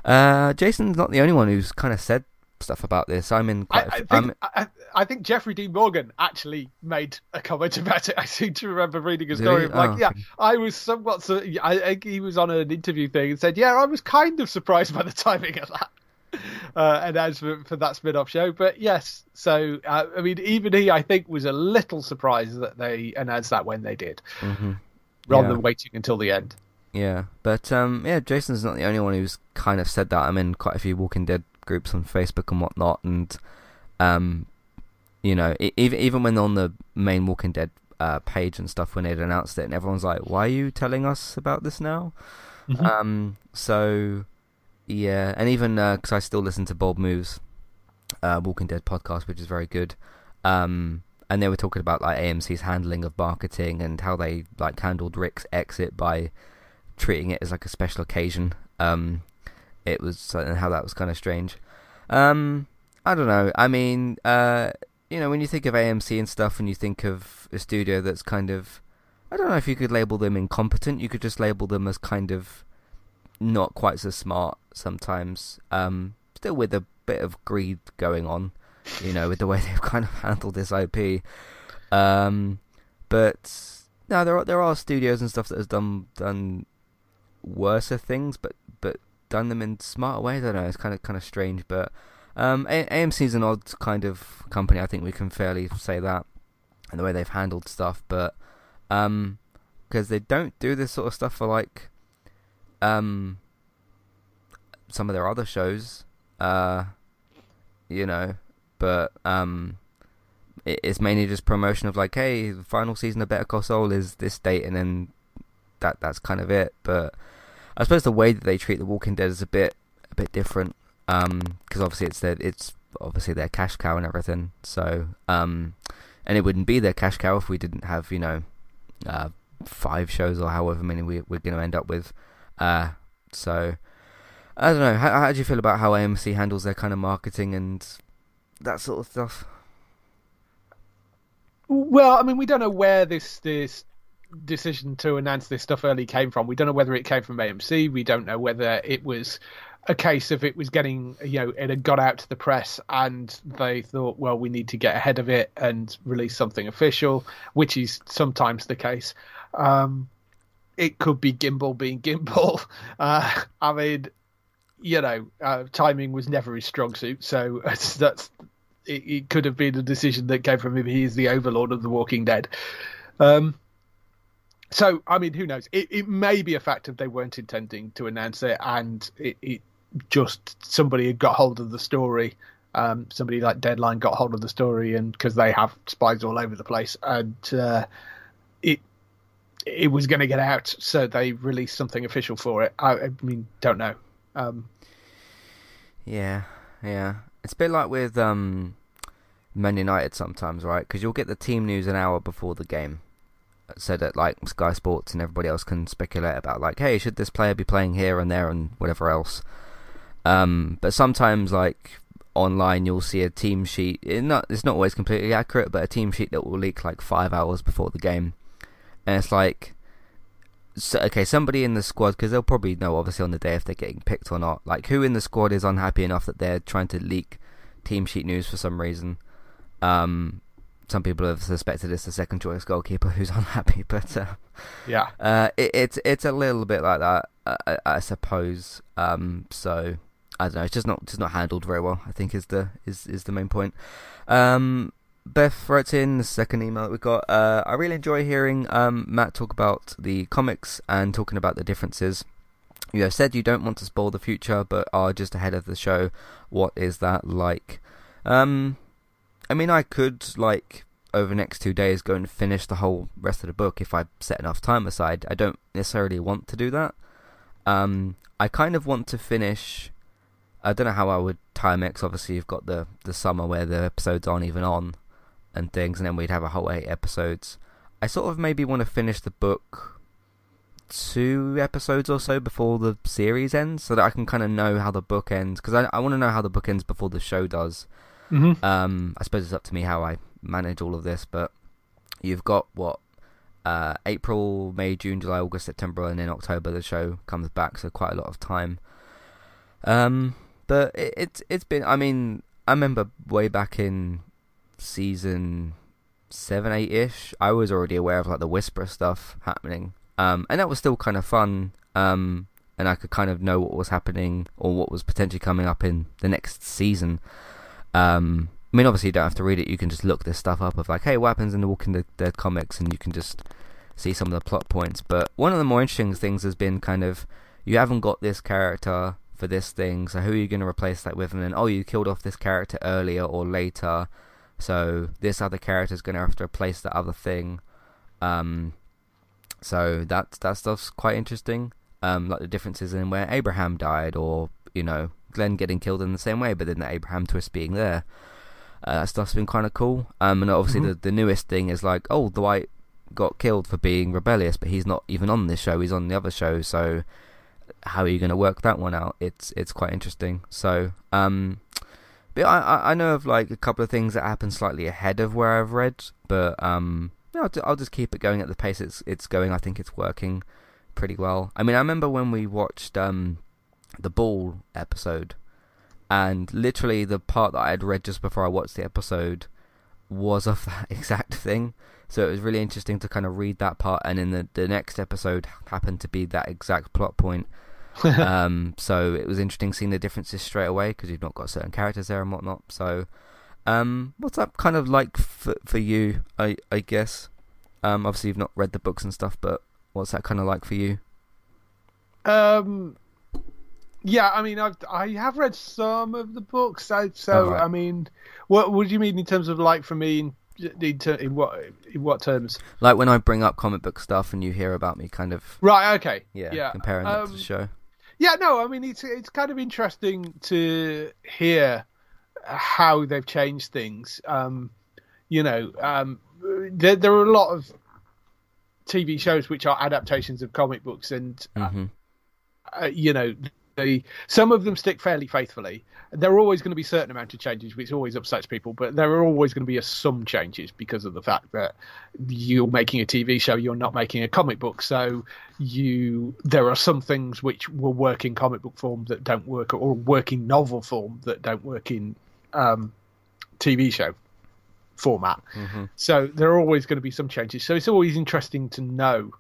Uh, Jason's not the only one who's kind of said stuff about this. I'm in I, quite. I think I'm, I, I think Jeffrey D. Morgan actually made a comment [laughs] about it. I seem to remember reading a story like, Oh, yeah, okay. I was somewhat. I, I, he was on an interview thing and said, yeah, I was kind of surprised by the [laughs] timing of that. Uh, announcement for that spin-off show. But yes, so uh, I mean, even he, I think, was a little surprised that they announced that when they did, mm-hmm. rather Yeah. than waiting until the end. Yeah, but um, yeah, Jason's not the only one who's kind of said that. I'm in quite a few Walking Dead groups on Facebook and whatnot, and um, you know, even even when on the main Walking Dead uh, page and stuff when they'd announced it, and everyone's like, "Why are you telling us about this now?" Mhm. Um, so yeah, and even because I still listen to Bob Moves, uh, Walking Dead podcast, which is very good. Um, and they were talking about like AMC's handling of marketing and how they like handled Rick's exit by treating it as like a special occasion. Um, it was and how that was kind of strange. Um, I don't know. I mean, uh, you know, when you think of AMC and stuff, and you think of a studio that's kind of, I don't know if you could label them incompetent. You could just label them as kind of not quite so smart sometimes. Um, still with a bit of greed going on, you know, with the way [laughs] they've kind of handled this IP. Um, but no, there are there are studios and stuff that has done done worser things, but but done them in smarter ways. I don't know. It's kind of kind of strange, but um, is an odd kind of company. I think we can fairly say that, and the way they've handled stuff. But um, because they don't do this sort of stuff for like um some of their other shows, uh, you know, but um. it- It's mainly just promotion of like, hey, the final season of Better Call Saul is this date, and then that that's kind of it. But I suppose the way that they treat The Walking Dead is a bit a bit different because obviously it's their it's obviously their cash cow and everything. So um, and it wouldn't be their cash cow if we didn't have you know uh, five shows or however many we, we're going to end up with. Uh, so I don't know. How, how do you feel about how AMC handles their kind of marketing and that sort of stuff? Well, I mean, we don't know where this this decision to announce this stuff early came from. We don't know whether it came from AMC. We don't know whether it was a case of it was getting, you know, it had got out to the press and they thought, well, we need to get ahead of it and release something official, which is sometimes the case. Um, it could be Gimple being Gimple. [laughs] Uh, I mean, you know, uh, timing was never his strong suit, so [laughs] that's, it, it could have been a decision that came from him. He is the overlord of the Walking Dead. Um, so, I mean, who knows? It, it may be a fact that they weren't intending to announce it, and it, it just somebody had got hold of the story. Um, somebody like Deadline got hold of the story, and because they have spies all over the place, and uh, it was going to get out, so they released something official for it. I, I mean, don't know. Um, Yeah, yeah. It's a bit like with um, Man United sometimes, right? Because you'll get the team news an hour before the game, so that like Sky Sports and everybody else can speculate about like, hey, should this player be playing here and there and whatever else. Um, but sometimes like online, you'll see a team sheet. It not it's not always completely accurate, but a team sheet that will leak like five hours before the game, and it's like. So, okay, somebody in the squad because they'll probably know obviously on the day if they're getting picked or not. Like who in the squad is unhappy enough that they're trying to leak team sheet news for some reason. Um, some people have suspected it's the second choice goalkeeper [laughs] who's unhappy, [laughs] but uh, yeah. uh, it, it's it's a little bit like that, I, I suppose. Um, so I don't know. It's just not just not handled very well. I think is the is is the main point. Um, Beth writes in the second email that we got. Uh, I really enjoy hearing um, Matt talk about the comics and talking about the differences. You have said you don't want to spoil the future, but are just ahead of the show. What is that like? Um, I mean, I could like over the next two days go and finish the whole rest of the book if I set enough time aside. I don't necessarily want to do that. Um, I kind of want to finish. I don't know how I would time. 'cause obviously, you've got the the summer where the episodes aren't even on, and things, and then we'd have a whole eight episodes. I sort of maybe want to finish the book two episodes or so before the series ends, so that I can kind of know how the book ends. Because I I want to know how the book ends before the show does. Mm-hmm. Um, I suppose it's up to me how I manage all of this, but you've got what uh, April, May, June, July, August, September, and then October the show comes back, so quite a lot of time. Um, but it, it's it's been. I mean, I remember way back in season seven, eight ish. I was already aware of like the Whisper stuff happening, um, and that was still kind of fun. Um, and I could kind of know what was happening or what was potentially coming up in the next season. Um, I mean, obviously you don't have to read it. You can just look this stuff up of like, hey, what happens in the Walking Dead comics, and you can just see some of the plot points. But one of the more interesting things has been kind of you haven't got this character for this thing, so who are you going to replace that with? And then oh, you killed off this character earlier or later, so this other character is going to have to replace that other thing. Um, so that that stuff's quite interesting. Um, like the differences in where Abraham died, or you know Glenn getting killed in the same way, but then the Abraham twist being there. Uh, that stuff's been kind of cool. Um, and obviously mm-hmm. the the newest thing is like, oh, Dwight got killed for being rebellious, but he's not even on this show. He's on the other show. So how are you going to work that one out? It's it's quite interesting. So um, but I I know of like a couple of things that happen slightly ahead of where I've read, but um, I'll I'll just keep it going at the pace it's it's going. I think it's working pretty well. I mean, I remember when we watched um the ball episode and literally the part that I had read just before I watched the episode was of [laughs] that exact thing. So it was really interesting to kind of read that part, and in the the next episode happened to be that exact plot point. [laughs] um, so it was interesting seeing the differences straight away because you've not got certain characters there and whatnot. So, um, what's that kind of like for for you? I I guess. Um, obviously you've not read the books and stuff, but what's that kind of like for you? Um, yeah, I mean, I've I have read some of the books, so, so right. I mean, what do you mean in terms of like for me in, in, in what in what terms? Like when I bring up comic book stuff and you hear about me, kind of right? Okay, yeah, yeah. comparing um, that to the um, show. Yeah, no, I mean it's it's kind of interesting to hear how they've changed things. Um, you know, um, there there are a lot of TV shows which are adaptations of comic books, and mm-hmm. uh, you know some of them stick fairly faithfully. There are always going to be certain amount of changes, which always upsets people, but there are always going to be a, some changes because of the fact that you're making a TV show, you're not making a comic book. So you there are some things which will work in comic book form that don't work, or work in novel form that don't work in um, TV show format. Mm-hmm. So there are always going to be some changes. So it's always interesting to know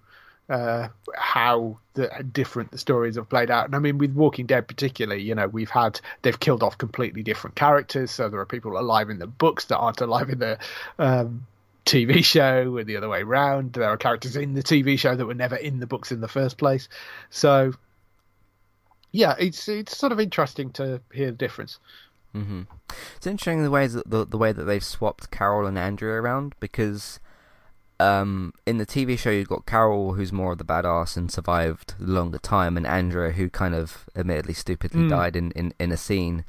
uh, how the different the stories have played out. And I mean, with Walking Dead particularly, you know, we've had they've killed off completely different characters. So there are people alive in the books that aren't alive in the um, TV [laughs] show, and the other way around. There are characters in the TV show that were never in the books in the first place. So yeah, it's it's sort of interesting to hear the difference. Mm-hmm. It's interesting the ways that the, the way that they've swapped Carol and Andrea around because um, in the TV show, you've got Carol, who's more of the badass and survived longer time, and Andrea, who kind of admittedly stupidly mm. died in, in, in a scene.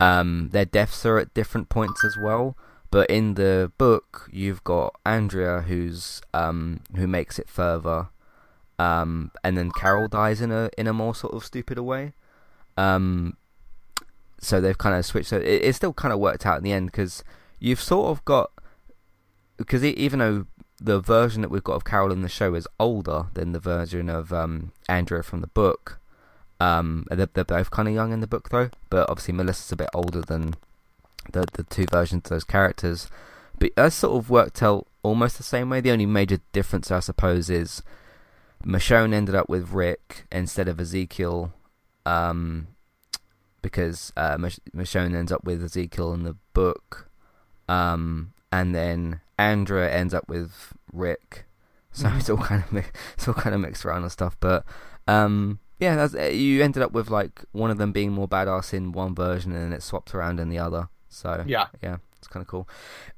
Um, their deaths are at different points as well, but in the book, you've got Andrea, who's um, who makes it further, um, and then Carol dies in a in a more sort of stupider way. Um, so they've kind of switched. So it, it still kind of worked out in the end because you've sort of got because even though the version that we've got of Carol in the show is older than the version of um, Andrea from the book. Um, they're, they're both kind of young in the book though, but obviously Melissa's a bit older than the the two versions of those characters. But that sort of worked out almost the same way. The only major difference, I suppose, is Michonne ended up with Rick instead of Ezekiel, um, because uh, Michonne ends up with Ezekiel in the book, um, and then Andrea ends up with Rick, so mm-hmm. it's all kind of it's all kind of mixed around and stuff. But um, yeah, uh, you ended up with like one of them being more badass in one version, and then it swapped around in the other. So yeah, yeah, it's kind of cool.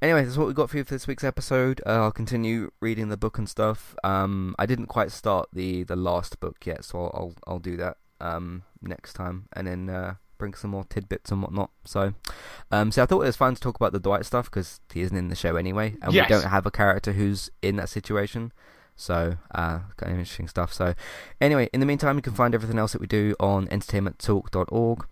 Anyway, that's what we got for you for this week's episode. Uh, I'll continue reading the book and stuff. Um, I didn't quite start the the last book yet, so I'll I'll, I'll do that um next time, and then uh, bring some more tidbits and whatnot. So, um, so I thought it was fun to talk about the Dwight stuff because he isn't in the show anyway, and yes. we don't have a character who's in that situation. So, uh, kind of interesting stuff. So, anyway, in the meantime, you can find everything else that we do on entertainmenttalk.org.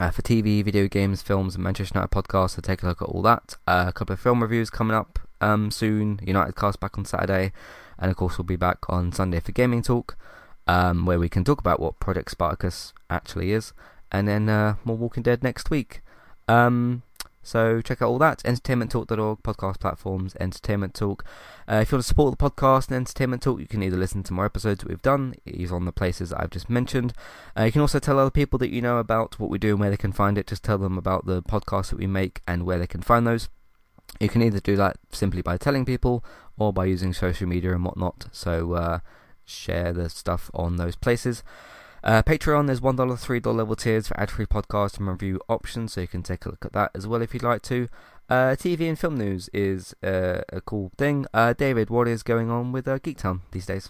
Uh, for TV, video games, films, and Manchester United podcasts, so take a look at all that. Uh, a couple of film reviews coming up um, soon. United Cast back on Saturday, and of course we'll be back on Sunday for Gaming Talk, um, where we can talk about what Project Spartacus actually is and then uh, more Walking Dead next week. Um, So check out all that. Entertainmenttalk.org, podcast platforms, Entertainment Talk. Uh, if you want to support the podcast and Entertainment Talk, you can either listen to more episodes we've done, either on the places that I've just mentioned. Uh, you can also tell other people that you know about what we do and where they can find it. Just tell them about the podcasts that we make and where they can find those. You can either do that simply by telling people or by using social media and whatnot. So uh, share the stuff on those places. Uh, Patreon, there's $1, $3 level tiers for ad-free podcast and review options, so you can take a look at that as well if you'd like to. Uh, TV and film news is uh, a cool thing. Uh, David, what is going on with uh, Geektown these days?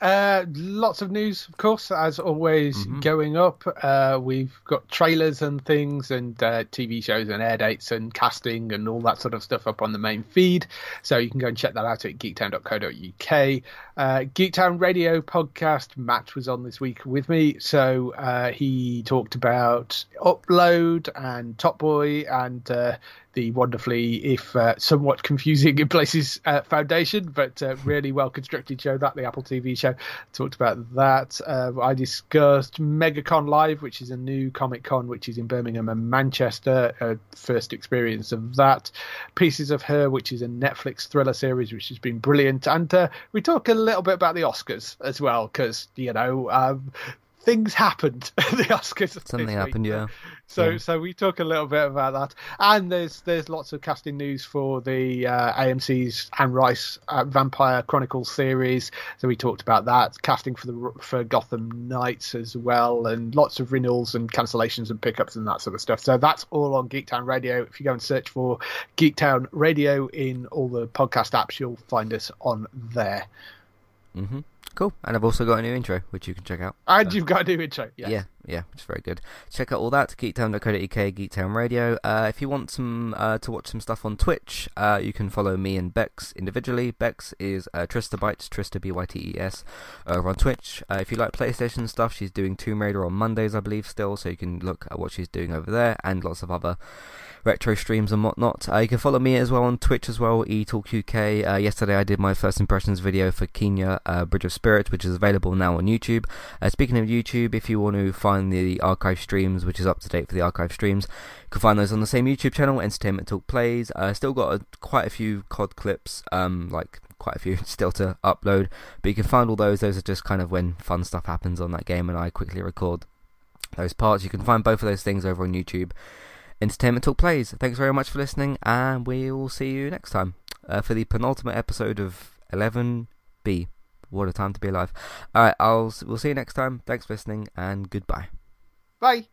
Uh, lots of news, of course, as always, mm-hmm. going up. Uh, we've got trailers and things, and uh, TV shows and air dates and casting and all that sort of stuff up on the main feed. So you can go and check that out at geektown.co.uk. Uh, Geektown Radio podcast. Matt was on this week with me, so uh, he talked about Upload and Top Boy and uh, the wonderfully, if uh, somewhat confusing in [laughs] places, uh, Foundation, but uh, really well constructed show. That the Apple TV show talked about that. Uh, I discussed MegaCon Live, which is a new Comic Con, which is in Birmingham and Manchester. first experience of that. Pieces of Her, which is a Netflix thriller series, which has been brilliant. And uh, we talk a little bit about the Oscars as well, because you know. Um, things happened at the Oscars. Something happened, yeah. So yeah. so we talk a little bit about that, and there's there's lots of casting news for the uh, AMC's Anne Rice uh, Vampire Chronicles series. So we talked about that casting for the for Gotham Knights as well, and lots of renewals and cancellations and pickups and that sort of stuff. So that's all on Geektown Radio. If you go and search for Geektown Radio in all the podcast apps, you'll find us on there. Mm-hmm. Cool. And I've also got a new intro, which you can check out. And so. you've got a new intro, yes. Yeah, yeah, which is very good. Check out all that, geektown.co.uk, Geektown Radio. Uh, if you want some uh, to watch some stuff on Twitch, uh, you can follow me and Bex individually. Bex is uh, Trista Bytes, Trista B-Y-T-E-S, over on Twitch. Uh, if you like PlayStation stuff, she's doing Tomb Raider on Mondays, I believe, still, so you can look at what she's doing over there, and lots of other retro streams and whatnot. Uh, you can follow me as well on Twitch as well, eTalkUK. Uh, yesterday I did my first impressions video for Kena uh, Bridge of Spirits, which is available now on YouTube. Uh, speaking of YouTube, if you want to find the archive streams, which is up to date for the archive streams, you can find those on the same YouTube channel, Entertainment Talk Plays. Uh, still got a, quite a few COD clips, um, like quite a few [laughs] still to upload, but you can find all those. Those are just kind of when fun stuff happens on that game, and I quickly record those parts. You can find both of those things over on YouTube. Entertainment Talk Plays. Thanks very much for listening, and we will see you next time uh, for the penultimate episode of 11B. What a time to be alive. Alright, I'll we'll see you next time. Thanks for listening, and goodbye. Bye.